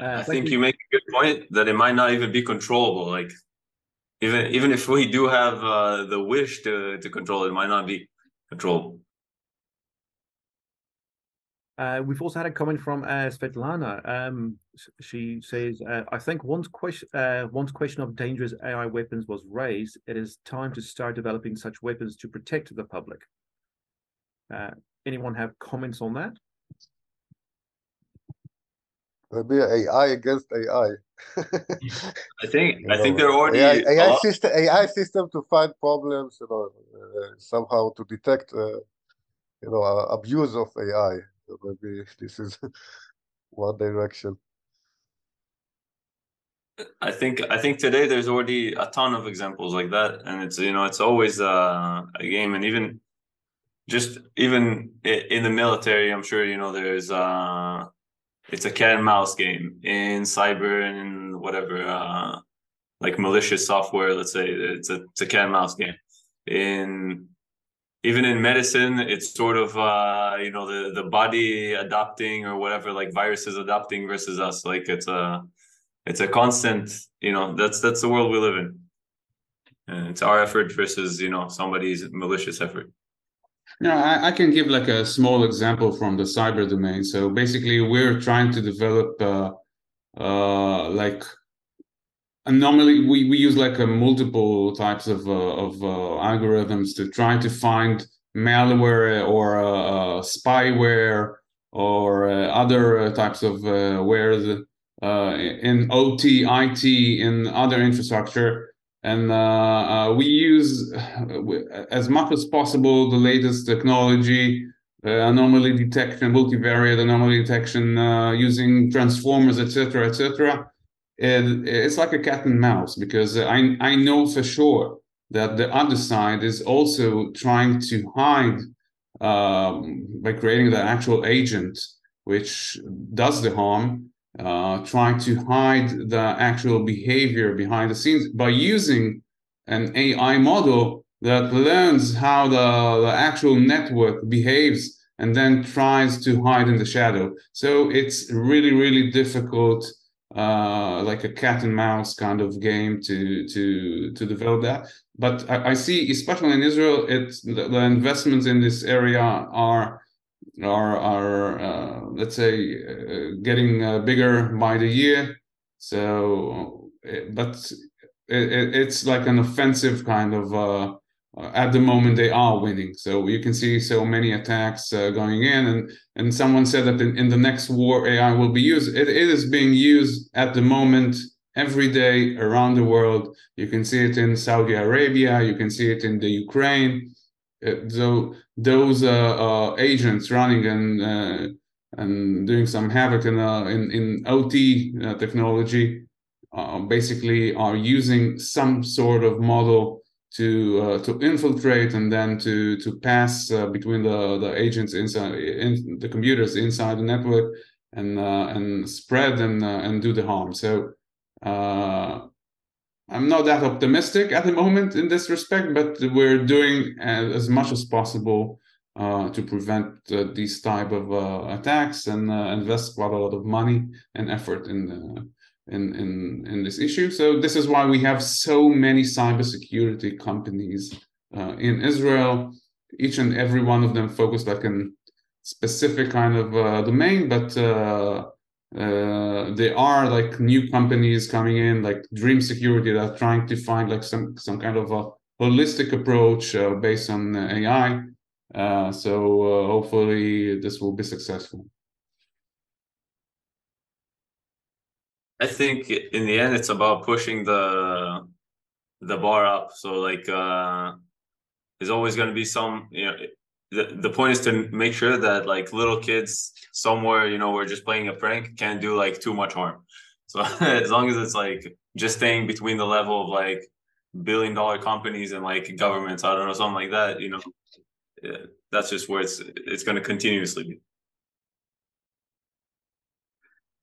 Uh, I think you make a good point that it might not even be controllable. Like even even if we do have uh, the wish to to control it, it might not be controllable. Uh, we've also had a comment from uh, Svetlana. Um, she says, uh, "I think once question uh, once question of dangerous AI weapons was raised, it is time to start developing such weapons to protect the public." Uh, anyone have comments on that? Maybe AI against AI. I think <laughs> You I think they're already AI, a AI system AI system to find problems, you know, uh, somehow to detect, uh, you know, uh, abuse of AI. So maybe this is <laughs> one direction. I think I think today there's already a ton of examples like that, and it's you know it's always uh, a game, and even just even in the military, I'm sure you know there's uh it's a cat and mouse game in cyber and in whatever uh like malicious software. Let's say it's a it's a cat and mouse game. In even in medicine, it's sort of uh you know the the body adapting or whatever like viruses adapting versus us. Like it's a it's a constant you know that's that's the world we live in and it's our effort versus you know somebody's malicious effort No, I, I can give like a small example from the cyber domain. So basically, we're trying to develop uh, uh, like and normally we, we use like a multiple types of uh, of uh, algorithms to try to find malware or uh, spyware or uh, other uh, types of uh, wares uh, in OT, IT, in other infrastructure, and uh, uh, we use uh, as much as possible the latest technology, uh, anomaly detection, multivariate anomaly detection, uh, using transformers, etc., etc it, it's like a cat and mouse because I I know for sure that the other side is also trying to hide um, by creating the actual agent which does the harm, uh, trying to hide the actual behavior behind the scenes by using an AI model that learns how the, the actual network behaves and then tries to hide in the shadow. So it's really, really difficult uh, like a cat and mouse kind of game to to to develop that. But I, I see, especially in Israel, it's the, the investments in this area are are are uh, let's say uh, getting uh, bigger by the year. So, it, but it, it's like an offensive kind of. Uh, at the moment, they are winning. So you can see so many attacks uh, going in, and and someone said that in, in the next war AI will be used. It, it is being used at the moment every day around the world. You can see it in Saudi Arabia. You can see it in the Ukraine. Uh, so those uh, agents running and and doing some havoc in in, in OT technology basically are using some sort of model to uh, to infiltrate and then to to pass uh, between the the agents inside in the computers inside the network and uh, and spread and and do the harm. So I'm not that optimistic at the moment in this respect, but we're doing as much as possible uh, to prevent uh, these type of uh, attacks and invest quite a lot of money and effort in in, in, in this issue. So this is why we have so many cybersecurity companies uh, in Israel. Each and every one of them focused like in specific kind of uh, domain, but uh, uh there are like new companies coming in, like Dream Security, that are trying to find like some some kind of a holistic approach uh, based on AI. Uh, so hopefully this will be successful. I think in the end it's about pushing the the bar up. So like uh there's always going to be some you know the, the point is to make sure that like little kids somewhere you know we're just playing a prank can't do like too much harm. So <laughs> as long as it's like just staying between the level of like billion dollar companies and like governments, I don't know something like that, you know, that's just where it's it's going to continuously be.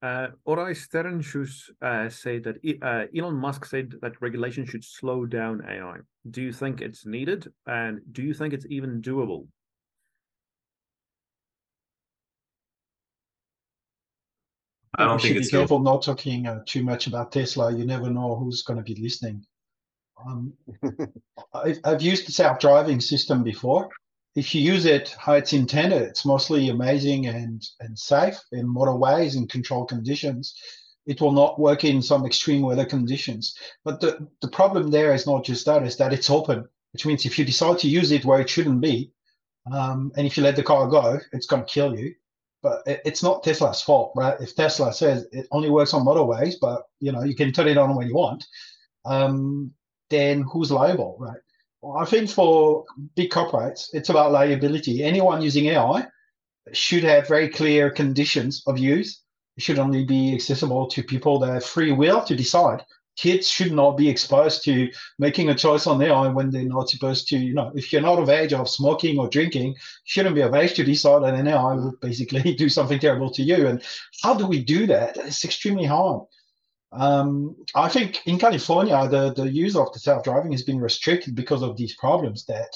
Uh, Oray Sternshus uh, said that uh, Elon Musk said that regulation should slow down AI. Do you think it's needed, and do you think it's even doable? I don't think should be careful not talking uh, too much about Tesla. You never know who's going to be listening. Um, <laughs> I've, I've used the self-driving system before. If you use it how it's intended, it's mostly amazing and, and safe in motorways in controlled conditions. It will not work in some extreme weather conditions. But the, the problem there is not just that, is that it's open, which means if you decide to use it where it shouldn't be, um, and if you let the car go, it's going to kill you. but it, it's not Tesla's fault, right? If Tesla says it only works on motorways, but you know you can turn it on when you want, um, then who's liable, right? I think for big corporates, it's about liability. Anyone using AI should have very clear conditions of use. It should only be accessible to people that have free will to decide kids should not be exposed to making a choice on own when they're not supposed to. You know, if you're not of age of smoking or drinking, shouldn't be of age to decide that an AI would basically <laughs> do something terrible to you. And how do we do that? It's extremely hard. Um, I think in California, the, the use of the self-driving has been restricted because of these problems that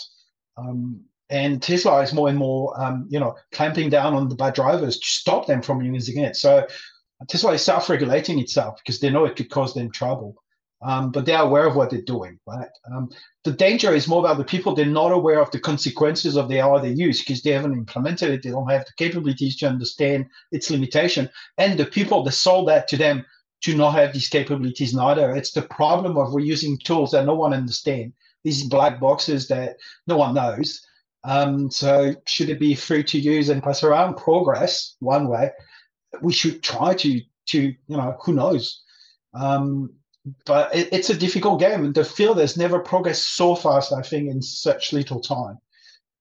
um, and Tesla is more and more, um, you know, clamping down on the bad drivers to stop them from using it. So Tesla is self-regulating itself because they know it could cause them trouble. Um, but they're aware of what they're doing, right? Um, the danger is more about the people they're not aware of the consequences of the AI they use because they haven't implemented it. They don't have the capabilities to understand its limitation. And the people that sold that to them do not have these capabilities neither. It's the problem of we're using tools that no one understands. These black boxes that no one knows. Um, so should it be free to use and pass around? Progress one way we should try to to you know who knows um, but it, it's a difficult game and the field has never progressed so fast i think in such little time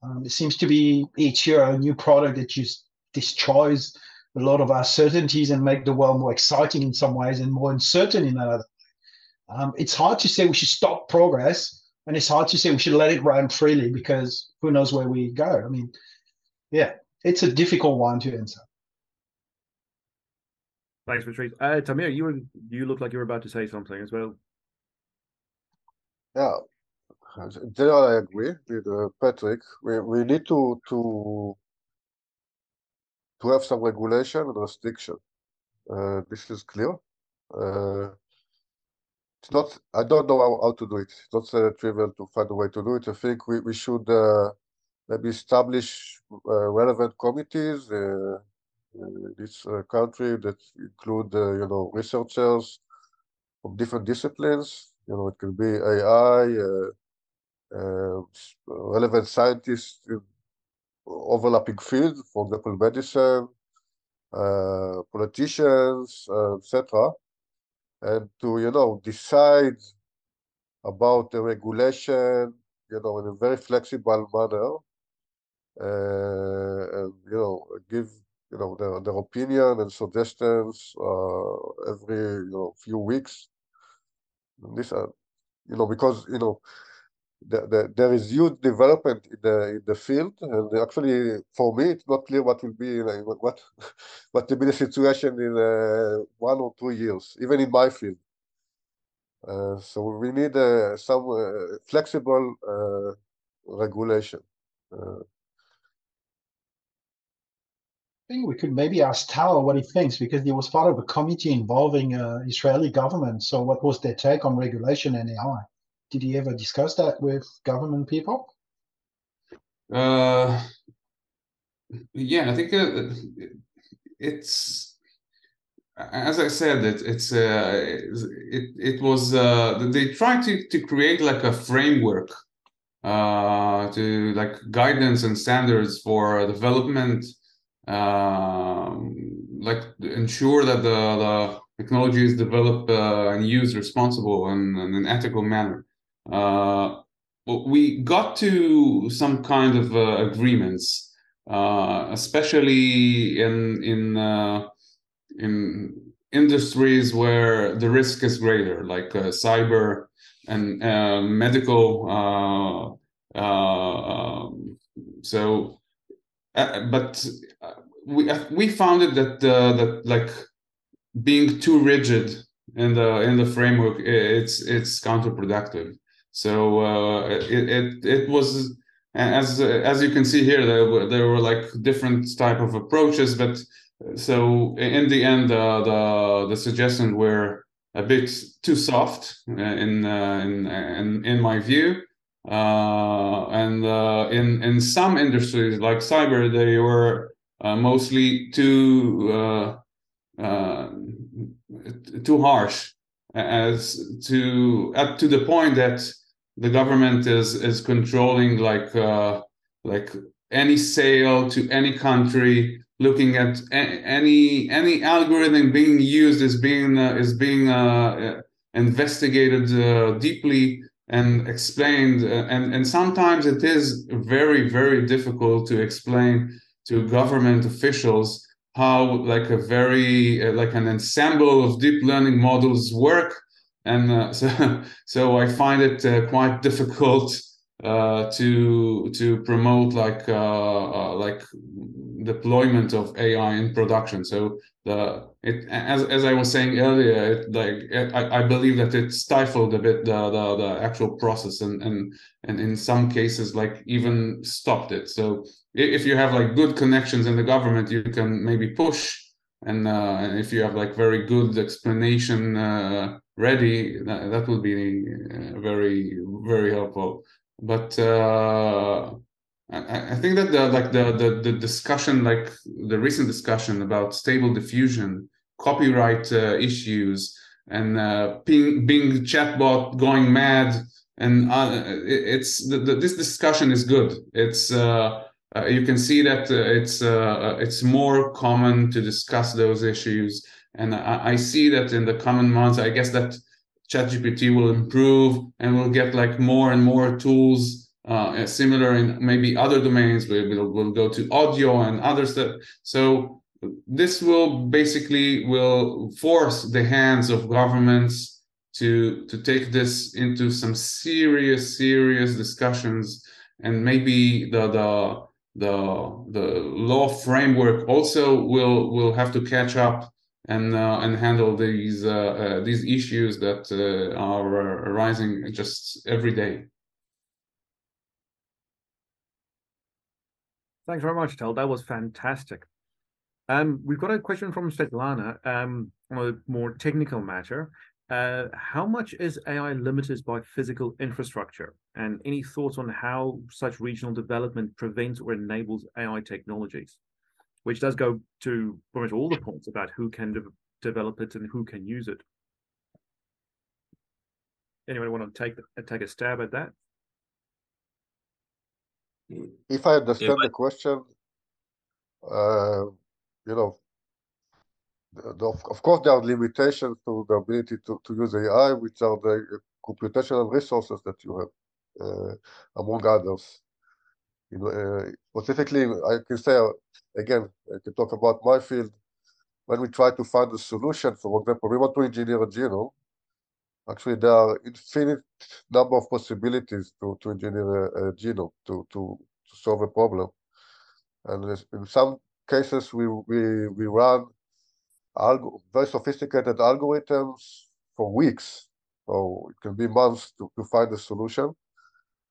um, it seems to be each year a new product that just destroys a lot of our certainties and make the world more exciting in some ways and more uncertain in another um, it's hard to say we should stop progress and it's hard to say we should let it run freely because who knows where we go i mean yeah it's a difficult one to answer Thanks, Patrice. Uh, Tamir, you were you look like you were about to say something as well. Yeah, in general, I agree with uh, Patrick. We we need to to to have some regulation and restriction. Uh, this is clear. Uh, it's not. I don't know how, how to do it. It's not uh, trivial to find a way to do it. I think we we should uh, maybe establish uh, relevant committees in this uh, country that include, uh, you know, researchers from different disciplines. You know, it can be AI, uh, relevant scientists in overlapping fields, for example, medicine, politicians, etc., and to, you know, decide about the regulation, you know, in a very flexible manner, uh, and you know, give you know their, their opinion and suggestions uh, every you know few weeks. And this, uh, you know, because you know the, the, there is huge development in the in the field, and actually for me it's not clear what will be like, what <laughs> what will be the situation in uh, one or two years, even in my field. Uh, so we need uh, some uh, flexible uh, regulation. Uh, think we could maybe ask Tal what he thinks because he was part of a committee involving Israeli government. So what was their take on regulation and AI? Did he ever discuss that with government people? Uh, yeah, I think uh, it's as I said, it, it's uh, it it was uh, they tried to to create like a framework uh, to like guidance and standards for development um, like ensure that the, the technology is developed uh, and used responsible and in an ethical manner. Uh, we got to some kind of uh, agreements, uh, especially in in uh, in industries where the risk is greater, like uh, cyber and medical. So, but we uh, we found it that uh, that like being too rigid in the in the framework it's it's counterproductive so uh, it, it it was as as you can see here there were, there were like different type of approaches but so in the end uh, the the suggestions were a bit too soft in uh, in, in in my view. Uh, and in in some industries like cyber they were uh, mostly too uh, uh, too harsh as to up to the point that the government is is controlling like uh, like any sale to any country looking at any any algorithm being used is being uh, is being uh, investigated uh, deeply and explained uh, and and sometimes it is very very difficult to explain to government officials how like a very uh, like an ensemble of deep learning models work and uh, <laughs> so so i find it uh, quite difficult uh, to to promote like uh, like deployment of ai in production so the it as as I was saying earlier, it, like it, I, I believe that it stifled a bit the, the the actual process and and and in some cases like even stopped it. So if you have like good connections in the government, you can maybe push, and uh, if you have like very good explanation uh, ready, that, that would be uh, very very helpful. But uh, I, I think that the like the, the the discussion, like the recent discussion about stable diffusion, copyright uh, issues, and uh, Bing, chatbot going mad, and uh, it's the, the, this discussion is good. It's uh, uh, you can see that uh, it's uh, it's more common to discuss those issues, and I, I see that in the coming months. I guess that ChatGPT will improve, and we'll get like more and more tools uh, similar in maybe other domains. We will we'll go to audio and other stuff. So this will basically will force the hands of governments to to take this into some serious serious discussions and maybe the the the the law framework also will will have to catch up and uh, and handle these uh, uh, these issues that uh, are arising just every day. Thanks very much, Tal. That was fantastic. Um, we've got a question from Svetlana um, on a more technical matter. Uh, how much is AI limited by physical infrastructure? And any thoughts on how such regional development prevents or enables AI technologies? Which does go to pretty much all the points about who can de develop it and who can use it. Anyone want to take take a stab at that? if I understand the question, uh, you know, the, the, of course there are limitations to the ability to, to use AI, which are the computational resources that you have, among others. You know, specifically, I can say again, I can talk about my field. When we try to find a solution, for example, we want to engineer a genome. Actually, there are infinite number of possibilities to, to engineer a, a genome to, to, to solve a problem. And in some cases, we, we, we run very sophisticated algorithms for weeks. So it can be months to, to find a solution.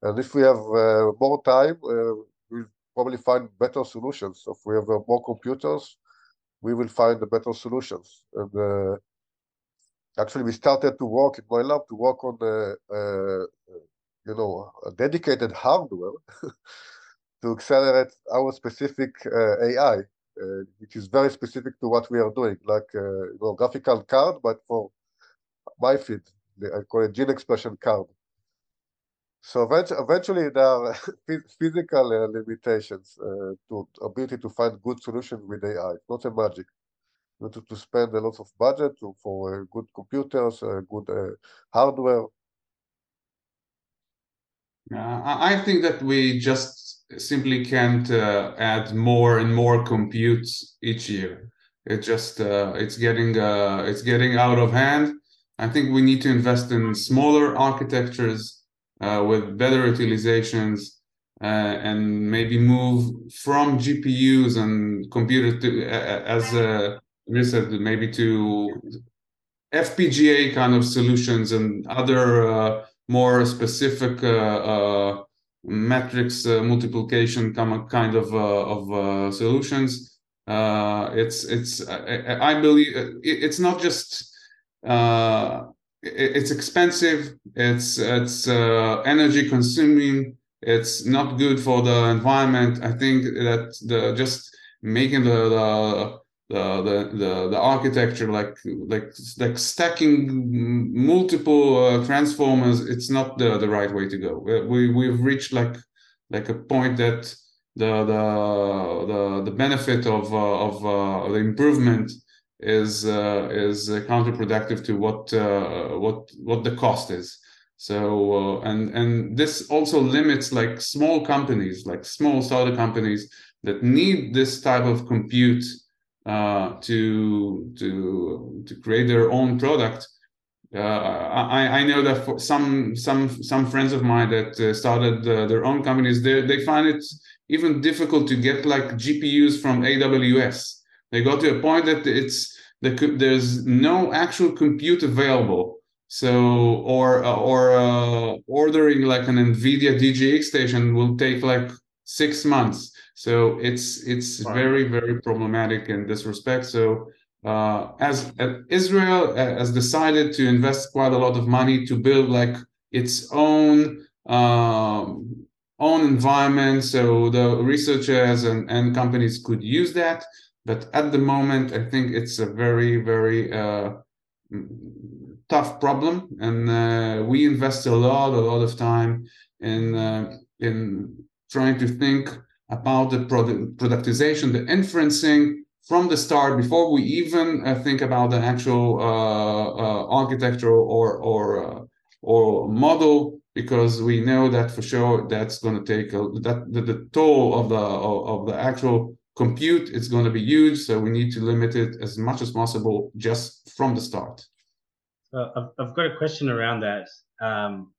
And if we have uh, more time, uh, we'll probably find better solutions. So if we have uh, more computers, we will find the better solutions. And uh, actually we started to work in my lab to work on the uh, you know dedicated hardware <laughs> to accelerate our specific AI, uh, which is very specific to what we are doing, like uh, you know graphical card, but for my field, I call it gene expression card. So eventually, there are <laughs> physical limitations uh, to ability to find good solutions with AI. It's not a magic to, to spend a lot of budget to, for uh, good computers, uh, good hardware. I think that we just simply can't uh, add more and more compute each year. It just uh, it's getting uh, it's getting out of hand. I think we need to invest in smaller architectures Uh, with better utilizations uh, and maybe move from GPUs and computer to uh, as a said maybe to FPGA kind of solutions and other uh, more specific uh, uh, matrix uh, multiplication kind of of solutions. it's it's I, I believe it's not just it's expensive. It's it's energy consuming. It's not good for the environment. I think that the just making the, the the the the, the architecture like like like stacking multiple uh, transformers it's not the the right way to go we we've reached like like a point that the the the, the benefit of uh, of uh, the improvement is uh, is counterproductive to what uh, what what the cost is. So uh, and and this also limits like small companies, like small startup companies that need this type of compute uh, to to to create their own product. Uh, I, I know that for some some some friends of mine that uh, started their own companies, they they find it even difficult to get like GPUs from AWS. They got to a point that it's the, there's no actual compute available. So or or uh, ordering like an NVIDIA DGX station will take like six months. So it's it's wow. very very problematic in this respect. So uh, as uh, Israel uh, has decided to invest quite a lot of money to build like its own um, own environment, so the researchers and, and companies could use that. But at the moment, I think it's a very very uh, tough problem, and uh, we invest a lot a lot of time in uh, in trying to think about the product, productization, the inferencing from the start before we even uh, think about the actual uh, uh, architecture or or or model because we know that for sure that's going to take a, that the, the toll of the of the actual compute is going to be huge so we need to limit it as much as possible just from the start I've, I've got a question around that um,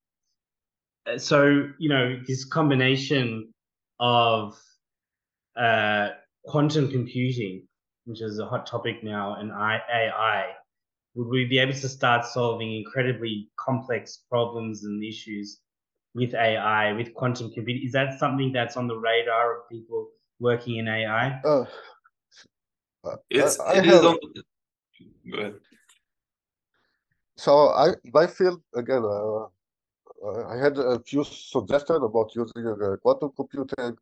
so you know this combination of uh, quantum computing which is a hot topic now, and AI, would we be able to start solving incredibly complex problems and issues with AI, with quantum computing? Is that something that's on the radar of people working in AI? Uh, it's, I, I it have, on... Go ahead. So I, my field again, uh, I had a few suggestions about using uh, quantum computing.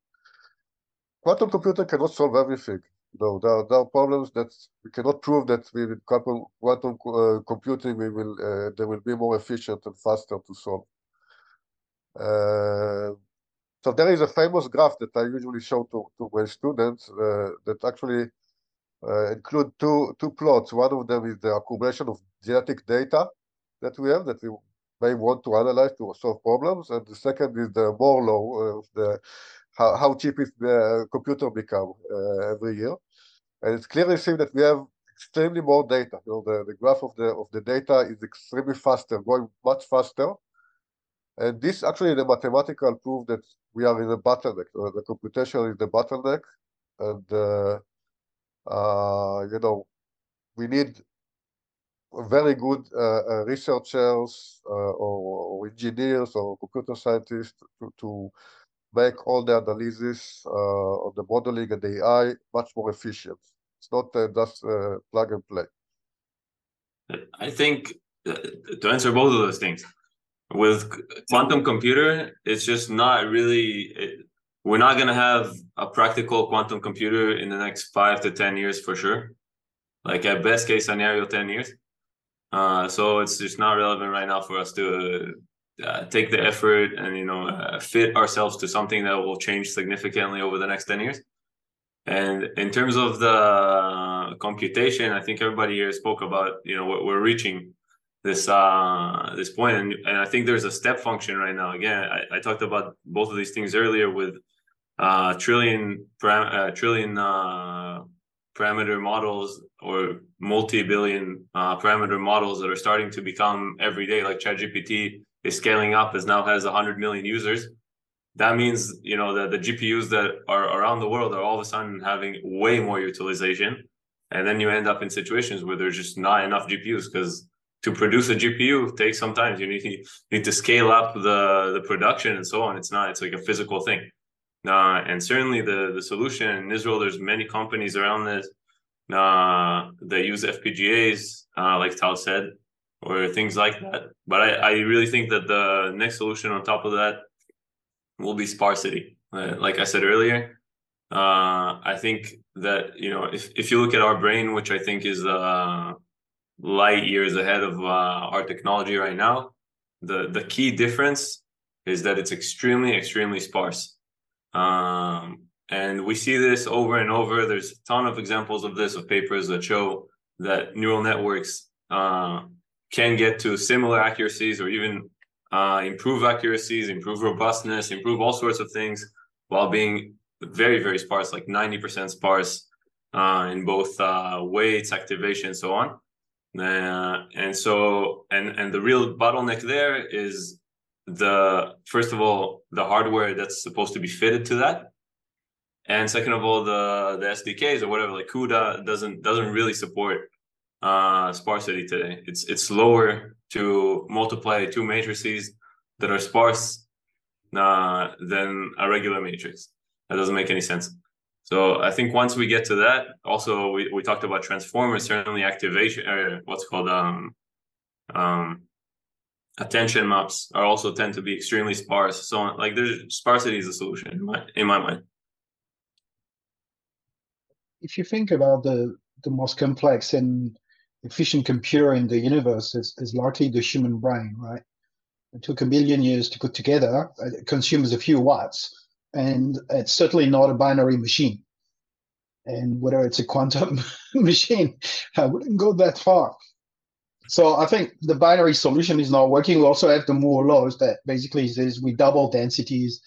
Quantum computing cannot solve everything. No, there, there are problems that we cannot prove that we with quantum, quantum uh, computing we will uh, they will be more efficient and faster to solve. Uh, so there is a famous graph that I usually show to, to my students uh, that actually uh, include two two plots. One of them is the accumulation of genetic data that we have that we may want to analyze to solve problems, and the second is the Moore law of the how, how cheap is the computer become uh, every year. And it's clearly seen that we have extremely more data. You know, the, the graph of the of the data is extremely faster, going much faster. And this actually the mathematical proof that we are in a bottleneck. or the computation is the bottleneck, and uh, uh, you know we need very good uh, uh, researchers uh, or, or, engineers or computer scientists to, to make all the analysis uh, of the modeling and the AI much more efficient. It's not just plug and play. I think to answer both of those things, with quantum computer, it's just not really. It, we're not going to have a practical quantum computer in the next five to ten years for sure. Like at best case scenario, ten years. Uh, so it's just not relevant right now for us to uh, take the effort and you know uh, fit ourselves to something that will change significantly over the next 10 years and in terms of the computation i think everybody here spoke about you know what we're reaching this uh this point and, and i think there's a step function right now. Again i, I talked about both of these things earlier with uh trillion param- uh, trillion uh parameter models or multi-billion uh, parameter models that are starting to become everyday like ChatGPT is scaling up as now has 100 million users. That means you know that the gpus that are around the world are all of a sudden having way more utilization. And then you end up in situations where there's just not enough gpus because to produce a gpu takes some time you need, you need to scale up the the production and so on it's not it's like a physical thing uh, and certainly the the solution in israel there's many companies around this uh, that use fpgas uh, like tal said or things like that. But I, I really think that the next solution on top of that will be sparsity. Uh, like I said earlier, uh, I think that you know if if you look at our brain, which I think is uh, light years ahead of uh, our technology right now, the the key difference is that it's extremely extremely sparse. Um, and we see this over and over. There's a ton of examples of this, of papers that show that neural networks uh, can get to similar accuracies or even uh, improve accuracies, improve robustness, improve all sorts of things while being very, very sparse, like 90% sparse uh, in both uh, weights, activation, and so on. Uh, and so, and and the real bottleneck there is the first of all the hardware that's supposed to be fitted to that, and second of all the the SDKs or whatever like CUDA doesn't doesn't really support uh, sparsity today. It's it's slower to multiply two matrices that are sparse uh, than a regular matrix. That doesn't make any sense. So I think once we get to that, also we, we talked about transformers, certainly activation, uh, what's called um, um, attention maps are also tend to be extremely sparse. So like there's sparsity is a solution in my, in my mind. If you think about the the most complex and efficient computer in the universe is, is largely the human brain, right? It took a million years to put together. It consumes a few watts and it's certainly not a binary machine. And whether it's a quantum <laughs> machine, I wouldn't go that far. So I think the binary solution is not working. We also have the Moore laws that basically says we double densities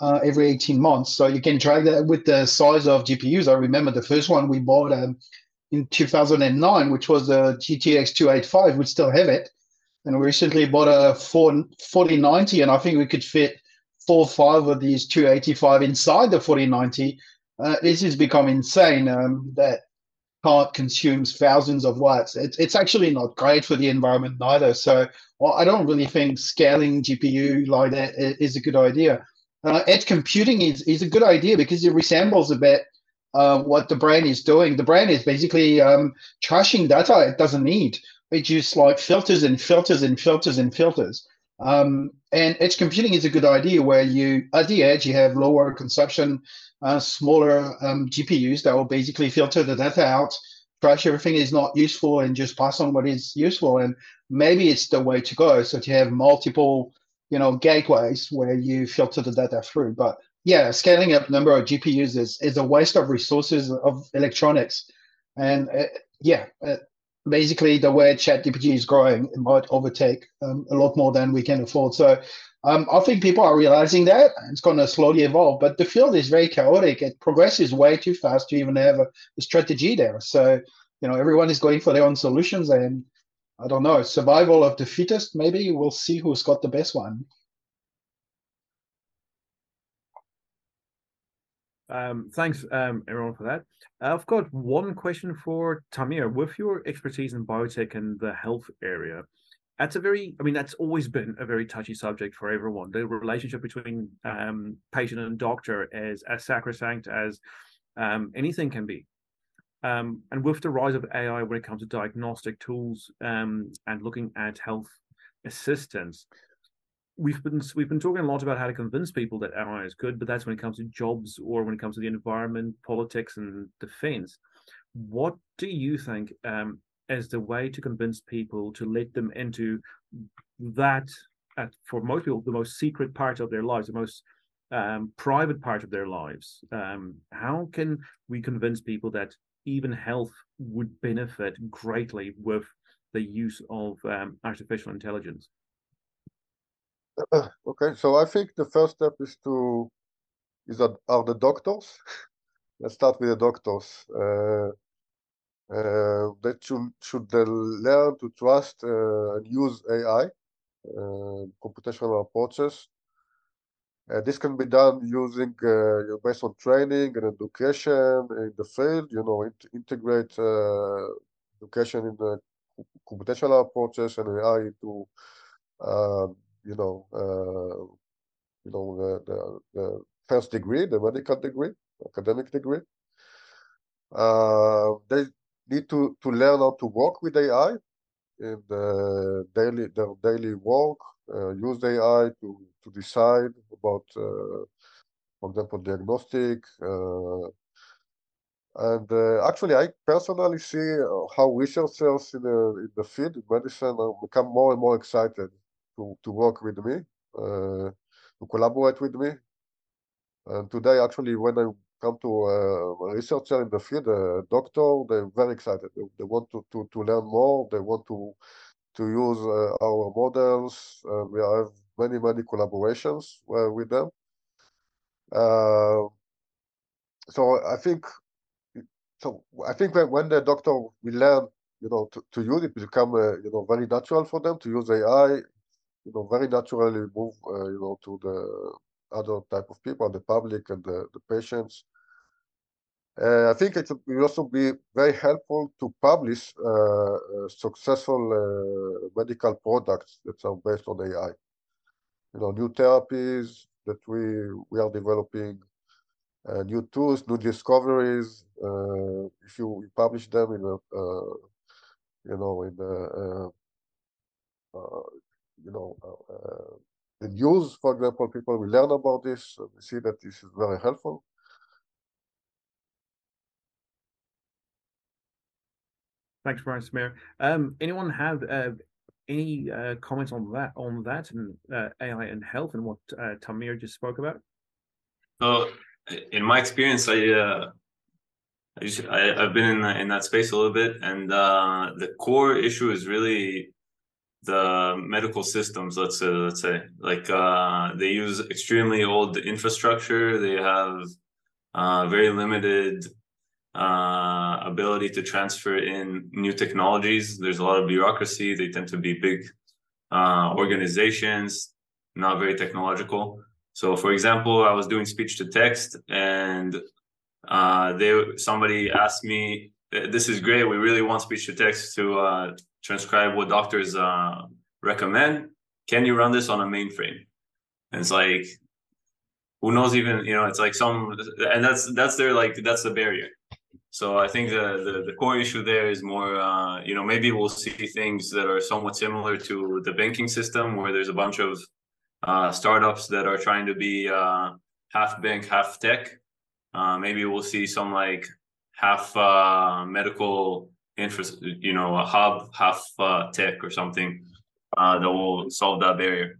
uh, every 18 months. So you can drag that with the size of GPUs. I remember the first one we bought um, in 2009, which was the GTX 285. We still have it. And we recently bought a 4, 4090, and I think we could fit four five of these 285 inside the 4090, uh, this has become insane. Um, that part consumes thousands of watts. It, it's actually not great for the environment neither. So well, I don't really think scaling GPU like that is a good idea. Uh, edge computing is, is a good idea because it resembles a bit uh, what the brain is doing. The brain is basically um, trashing data it doesn't need. It just like filters and filters and filters and filters. Um, and edge computing is a good idea where you, at the edge, you have lower consumption, uh, smaller um, GPUs that will basically filter the data out, trash everything is not useful, and just pass on what is useful. And maybe it's the way to go. So to have multiple, you know, gateways where you filter the data through. But yeah, scaling up number of GPUs is, is a waste of resources of electronics. And uh, yeah, uh, basically the way chat ChatGPT is growing, it might overtake um, a lot more than we can afford. So um, I think people are realizing that it's going to slowly evolve, but the field is very chaotic. It progresses way too fast to even have a strategy there. So, you know, everyone is going for their own solutions and I don't know, survival of the fittest, maybe we'll see who's got the best one. Um, thanks, um, everyone, for that. I've got one question for Tamir. With your expertise in biotech and the health area, that's a very, I mean, that's always been a very touchy subject for everyone. The relationship between um, patient and doctor is as sacrosanct as um, anything can be. Um, and with the rise of AI when it comes to diagnostic tools um, and looking at health assistance, we've been we've been talking a lot about how to convince people that AI is good, but that's when it comes to jobs or when it comes to the environment, politics, and defense. What do you think um, as the way to convince people to let them into that, at, for most people, the most secret part of their lives, the most um, private part of their lives? Um, how can we convince people that even health would benefit greatly with the use of um, artificial intelligence? <clears throat> okay, so I think the first step is to is that are the doctors. <laughs> Let's start with the doctors. Uh, uh, that should should they learn to trust uh, and use AI, uh, computational approaches. Uh, this can be done using uh, based on training and education in the field. You know, int integrate education in the computational approaches and AI to you know, uh, you know, the, the, the, first degree, the medical degree, academic degree. Uh, they need to, to learn how to work with AI in the daily their daily work, uh, use AI to, to decide about, uh, for example, diagnostic. Uh, and uh, actually, I personally see how researchers in the, in the field, in medicine, become more and more excited to, to work with me, uh, to collaborate with me. And today, actually, when I come to a researcher in the field, a doctor, they're very excited. They, they want to, to, to learn more. They want to to use uh, our models. Uh, we have many, many collaborations uh, with them. so I think, so I think when, when the doctor will learn, you know, to, to use it, become, you know, very natural for them to use AI, you know, very naturally move, you know, to the other type of people, the public and the, the patients. Uh, I think it will also be very helpful to publish uh, uh, successful uh, medical products that are based on AI. You know, new therapies that we we are developing, uh, new tools, new discoveries. Uh, if you publish them in a, you know, in a, you know, the news, for example, people will learn about this. We see that this is very helpful. Thanks very much, Tamir. Um, anyone have uh, any uh, comments on that on that and uh, AI and health and what uh, Tamir just spoke about? So, in my experience, I uh, I, just, I have been in in that space a little bit, and uh, the core issue is really the medical systems. Let's say, let's say, like uh, they use extremely old infrastructure. They have uh, very limited uh, ability to transfer in new technologies. There's a lot of bureaucracy. They tend to be big uh, organizations, not very technological. So, for example, I was doing speech to text, and uh, they somebody asked me, "This is great. We really want speech to text to uh, transcribe what doctors uh, recommend. Can you run this on a mainframe?" And it's like, who knows? Even you know, it's like some, and that's that's their like that's the barrier so I think the, the, the core issue there is more, uh, you know, maybe we'll see things that are somewhat similar to the banking system, where there's a bunch of uh, startups that are trying to be uh, half bank, half tech. Uh, maybe we'll see some like half uh, medical interest, you know, a hub, half uh, tech or something uh, that will solve that barrier.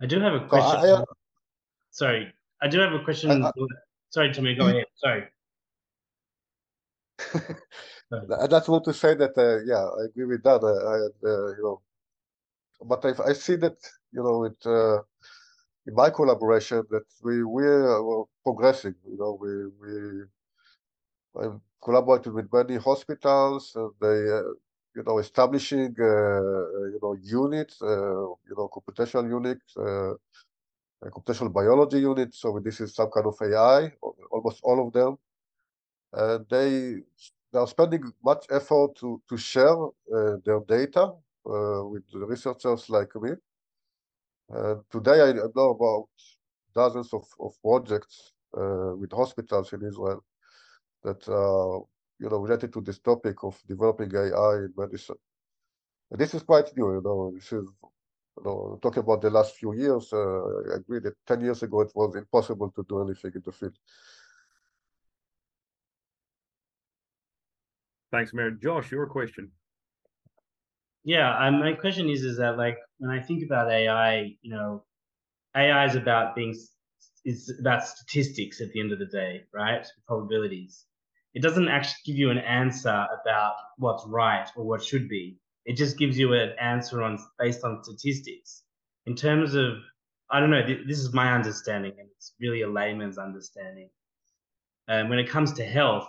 I do have a question. I, I, Sorry, I do have a question. I, Sorry, Tommy, go ahead. Sorry. <laughs> I just want to say that, uh, yeah, I agree with that. Uh, I, uh, you know, but I, I see that, you know, it, uh, in my collaboration that we we are progressing. You know, we we I'm collaborating with many hospitals, and they, uh, you know, establishing, uh, you know, units, you know, computational units computational biology units. So this is some kind of AI, almost all of them. And they, they are spending much effort to, to share uh, their data uh, with researchers like me. And today I know about dozens of, of projects uh, with hospitals in Israel that are you know, related to this topic of developing AI in medicine. And this is quite new, you know, this is you know, talking about the last few years, uh, I agree that 10 years ago it was impossible to do anything in the field. Thanks, Mayor. Josh, your question. Yeah, um, my question is, is that like when I think about AI, you know, AI is about being, it's about statistics at the end of the day, right? Probabilities. It doesn't actually give you an answer about what's right or what should be it just gives you an answer on based on statistics. In terms of, I don't know, th- this is my understanding, and it's really a layman's understanding. Um, when it comes to health,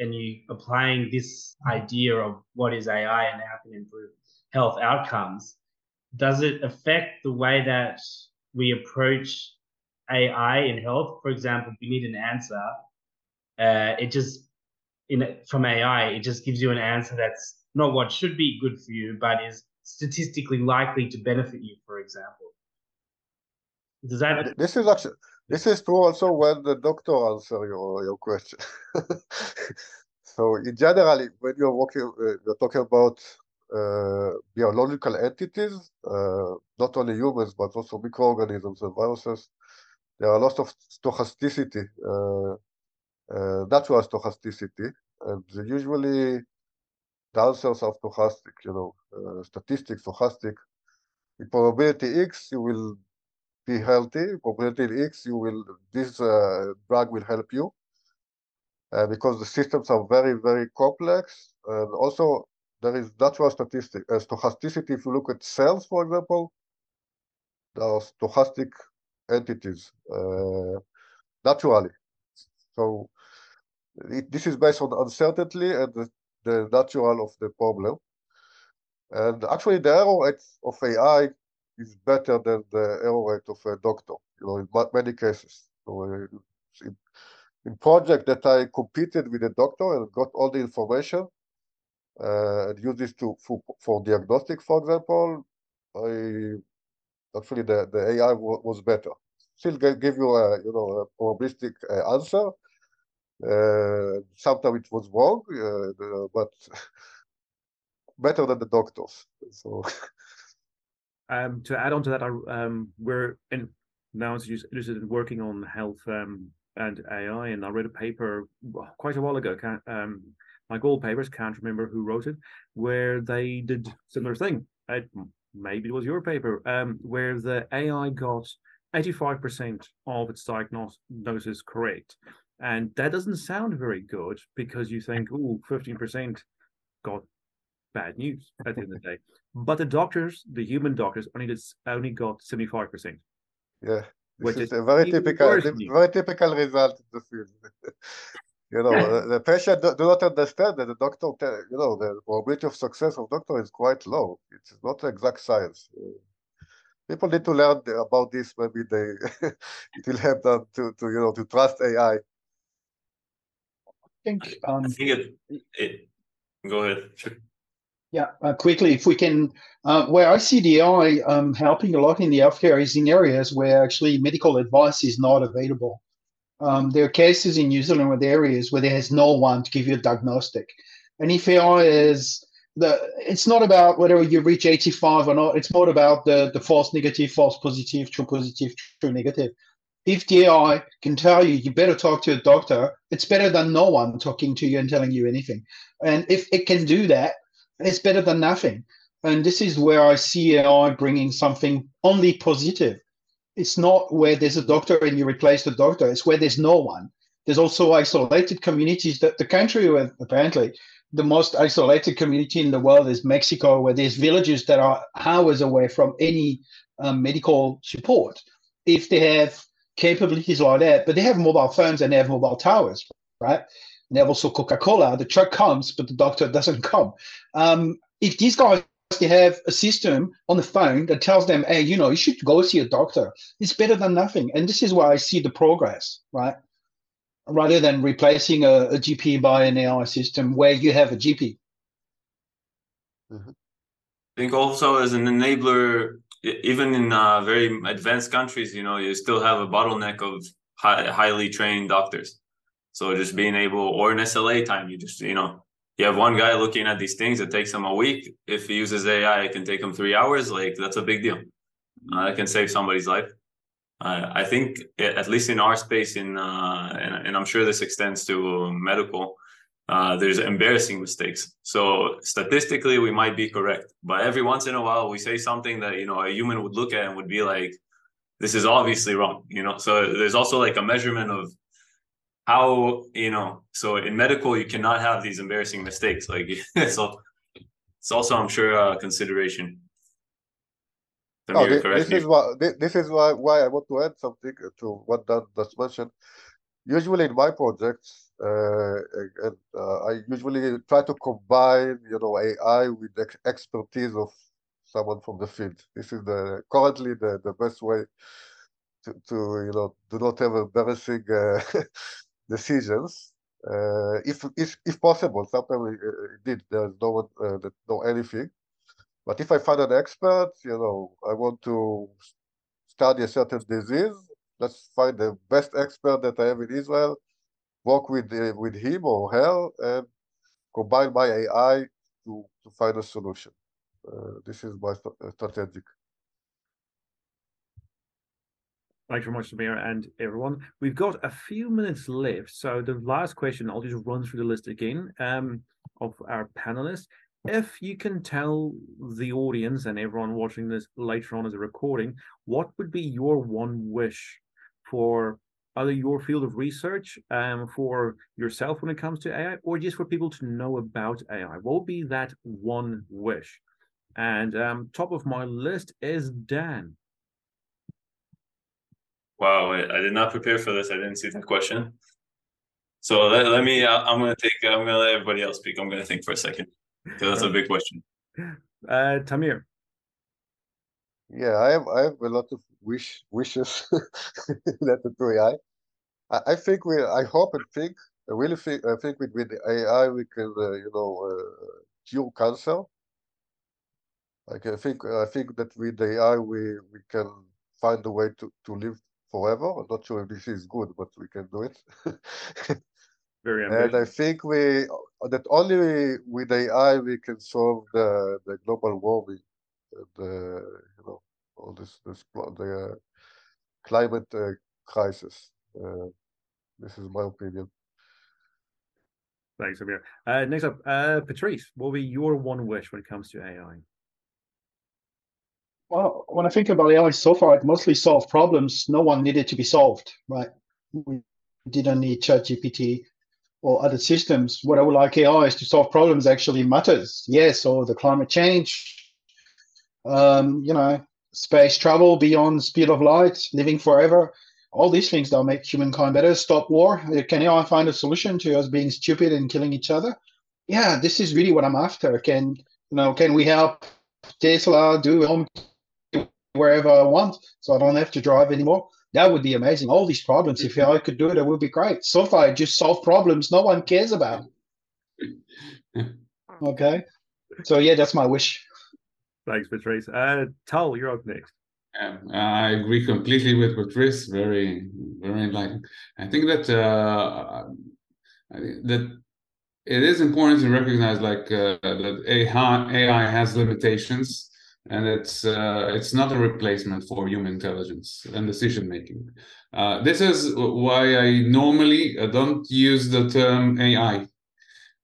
and you applying this idea of what is AI and how can it improve health outcomes, does it affect the way that we approach AI in health? For example, if you need an answer, uh, it just in from AI, it just gives you an answer that's not what should be good for you, but is statistically likely to benefit you, for example. Does that? This is actually this is true also when the doctor answer your your question. <laughs> so in general, when you're working, uh, you're talking about biological entities, uh, not only humans but also microorganisms and viruses. There are lots of stochasticity, uh, uh, natural stochasticity, and usually the answers are stochastic, you know, uh, statistics stochastic. In probability X, you will be healthy. Probability X, you will this uh, drug will help you uh, because the systems are very very complex, and also there is natural statistic uh, stochasticity. If you look at cells, for example, there are stochastic entities uh, naturally. So it, this is based on uncertainty and the, the natural of the problem. And actually, the error rate of AI is better than the error rate of a doctor, you know, in many cases. So uh, in, in project that I competed with a doctor and got all the information uh, used this to for, for diagnostic, for example, I actually the, the AI was better. Still give you a you know a probabilistic uh, answer. Uh, sometimes it was wrong, uh, but <laughs> better than the doctors. So. <laughs> Um, to add on to that, I um, we're in, now interested in working on health um, and AI, and I read a paper quite a while ago. My gold papers can't remember who wrote it, where they did similar thing. It, maybe it was your paper, um, where the AI got 85% of its diagnosis correct. And that doesn't sound very good because you think, oh, 15% got bad news at the end of the day. But the doctors, the human doctors, only did, only got 75%. Yeah. Which is, is a very typical, very typical result in the field. <laughs> you know, the patient do, do, not understand that the doctor, you know, the probability of success of doctor is quite low. It's not exact science. People need to learn about this. Maybe they <laughs> it will help them to, to you know to trust AI. I think um, I think it, it go ahead. Sure. Yeah, uh, quickly, if we can, uh, where I see the AI um, helping a lot in the healthcare is in areas where actually medical advice is not available. Um, there are cases in New Zealand with areas where there is no one to give you a diagnostic. And if AI is the, it's not about whether you reach 85 or not. It's more about the the false negative, false positive, true positive, true negative. If the AI can tell you you better talk to a doctor, it's better than no one talking to you and telling you anything. And if it can do that, it's better than nothing. And this is where I see AI bringing something only positive. It's not where there's a doctor and you replace the doctor. It's where there's no one. There's also isolated communities that the country where apparently the most isolated community in the world is Mexico, where there's villages that are hours away from any um, medical support. If they have capabilities like that, but they have mobile phones and they have mobile towers, right? And they have also Coca Cola. The truck comes, but the doctor doesn't come. Um, if these guys they have a system on the phone that tells them, hey, you know, you should go see a doctor. It's better than nothing. And this is where I see the progress, right? Rather than replacing a, a GP by an AI system where you have a GP. Mm-hmm. I think also as an enabler, even in uh, very advanced countries, you know, you still have a bottleneck of high, highly trained doctors. So just being able, or an SLA time, you just, you know, you have one guy looking at these things, it takes him a week. If he uses AI, it can take him three hours. Like that's a big deal. Uh, that can save somebody's life. Uh, I think, at least in our space, in uh, and, and, I'm sure this extends to medical, uh, there's embarrassing mistakes. So statistically, we might be correct, but every once in a while, we say something that you know a human would look at and would be like, "This is obviously wrong." You know, so there's also like a measurement of how you know so in medical you cannot have these embarrassing mistakes. Like <laughs> so it's also i'm sure a consideration. No, this, this is why this is why, why i want to add something to what dan just mentioned. Usually in my projects uh, and, uh, i usually try to combine you know ai with ex expertise of someone from the field. This is the currently the, the best way to, to you know do not have embarrassing uh, <laughs> decisions. Uh, if, if if possible, sometimes uh, did. there's no one uh, know anything. But if I find an expert, you know, I want to study a certain disease. Let's find the best expert that I have in Israel, work with uh, with him or her, and combine my AI to to find a solution. Uh, this is my st strategic. Thanks very much, Tamir and everyone. We've got a few minutes left. So the last question, I'll just run through the list again um, of our panelists. if you can tell the audience and everyone watching this later on as a recording, what would be your one wish for either your field of research, um, for yourself when it comes to AI, or just for people to know about AI? What would be that one wish? And um, top of my list is Dan. Wow, I did not prepare for this. I didn't see that question. So let, let me. Uh, I'm gonna take. I'm gonna let everybody else speak. I'm gonna think for a second because that's a big question. Uh, Tamir. Yeah, I have I have a lot of wish wishes related to AI. I, I think we I hope and think I really think I think with, with AI we can uh, you know uh, cure cancer. Like I think I think that with the AI we we can find a way to to live forever. I'm not sure if this is good, but we can do it. <laughs> Very ambitious. and I think we that only with AI we can solve the the global warming, the you know all this this the uh, climate uh, crisis. Uh, this is my opinion. Thanks, Amir. Uh, next up, uh, Patrice, what will be your one wish when it comes to AI? Well, when I think about AI so far, it mostly solved problems no one needed to be solved, right? We didn't need ChatGPT or other systems. What I would like AI is to solve problems actually matters. Yes, or the climate change, um, you know, space travel beyond speed of light, living forever. All these things that'll make humankind better. Stop war. Can AI find a solution to us being stupid and killing each other? Yeah, this is really what I'm after. Can you know? Can we help Tesla do home wherever I want, so I don't have to drive anymore? That would be amazing. All these problems, if AI could do it, it would be great. So far, it just solve problems no one cares about. <laughs> Okay, so yeah, that's my wish. Thanks, Patrice. Uh, Tal, you're up next. Yeah, I agree completely with Patrice. Very, very enlightening. I think that uh, that it is important to recognize like uh, that AI, AI has limitations and it's uh, it's not a replacement for human intelligence and decision making. Uh, this is why I normally uh, don't use the term AI.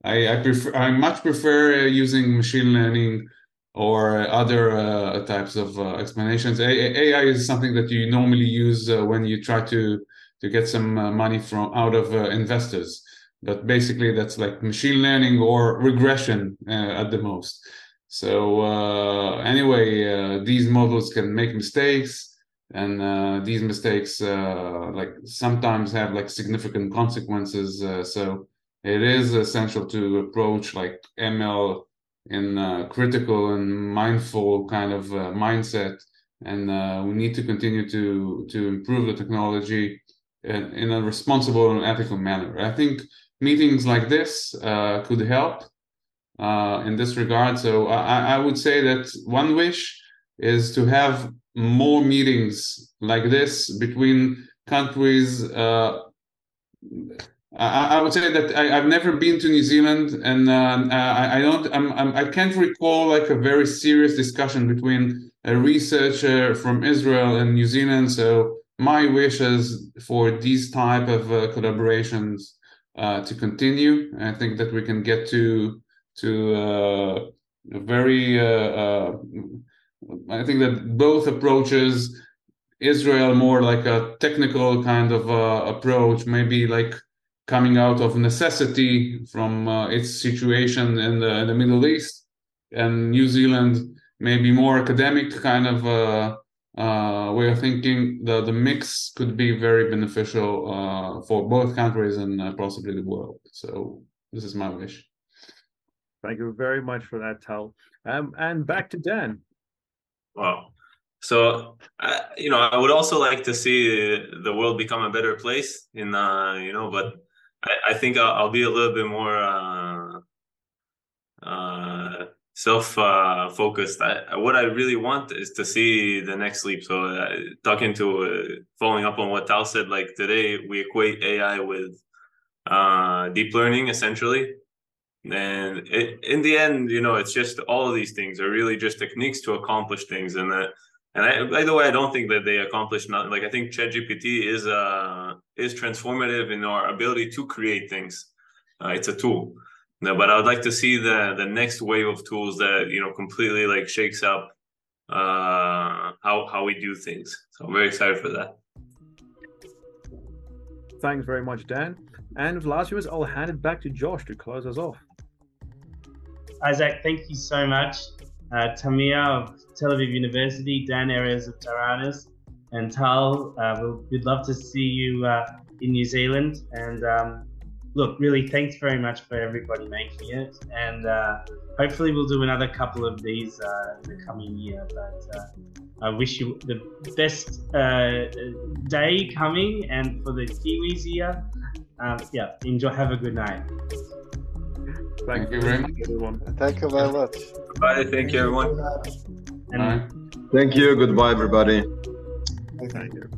I, I prefer I much prefer using machine learning or other uh, types of uh, explanations. AI is something that you normally use uh, when you try to to get some money from out of investors. But basically, that's like machine learning or regression at the most. So uh, anyway, uh, these models can make mistakes, and uh, these mistakes like sometimes have like significant consequences. so it is essential to approach like ML in a critical and mindful kind of uh, mindset and uh, we need to continue to to improve the technology in, in a responsible and ethical manner i think meetings like this uh, could help uh, in this regard so I, I would say that one wish is to have more meetings like this between countries uh, I, I would say that I, have never been to New Zealand, and uh, I, I, don't. I'm, I'm, I can not recall like a very serious discussion between a researcher from Israel and New Zealand. So my wish is for these type of uh, collaborations uh, to continue. I think that we can get to to uh, a very. Uh, uh, I think that both approaches. Israel more like a technical kind of approach, maybe like coming out of necessity from uh, its situation in the, in the, Middle East, and New Zealand maybe more academic kind of uh, uh, way of thinking. The the mix could be very beneficial uh, for both countries and uh, possibly the world. So this is my wish. Thank you very much for that, Tal. Um, and back to Dan. Wow. So, uh, you know, I would also like to see the world become a better place. In uh, you know, but I, I think I'll, I'll, be a little bit more uh, uh, self uh, focused. I, what I really want is to see the next leap. So, uh, talking to following up on what Tal said, like today we equate AI with uh, deep learning essentially. And it, in the end, you know, it's just all of these things are really just techniques to accomplish things. And that and I, by the way, I don't think that they accomplish nothing. Like I think ChatGPT is uh is transformative in our ability to create things. Uh, it's a tool, no, but I would like to see the the next wave of tools that you know completely like shakes up uh, how how we do things. So I'm very excited for that. Thanks very much, Dan. And with last year's, I'll hand it back to Josh to close us off. Izak, thank you so much. Uh, Tamir of Tel Aviv University, Dan Erez of Taranis, and Tal, uh, we'll, we'd love to see you uh, in New Zealand. And um, look, really, thanks very much for everybody making it. And uh, hopefully, we'll do another couple of these uh, in the coming year. But uh, I wish you the best day coming and for the Kiwis here. Um, yeah, enjoy. Have a good night. Thank, you very much, everyone. Thank you very much. Bye. Thank you, everyone. And Bye. Thank you. Goodbye, everybody. Thank you.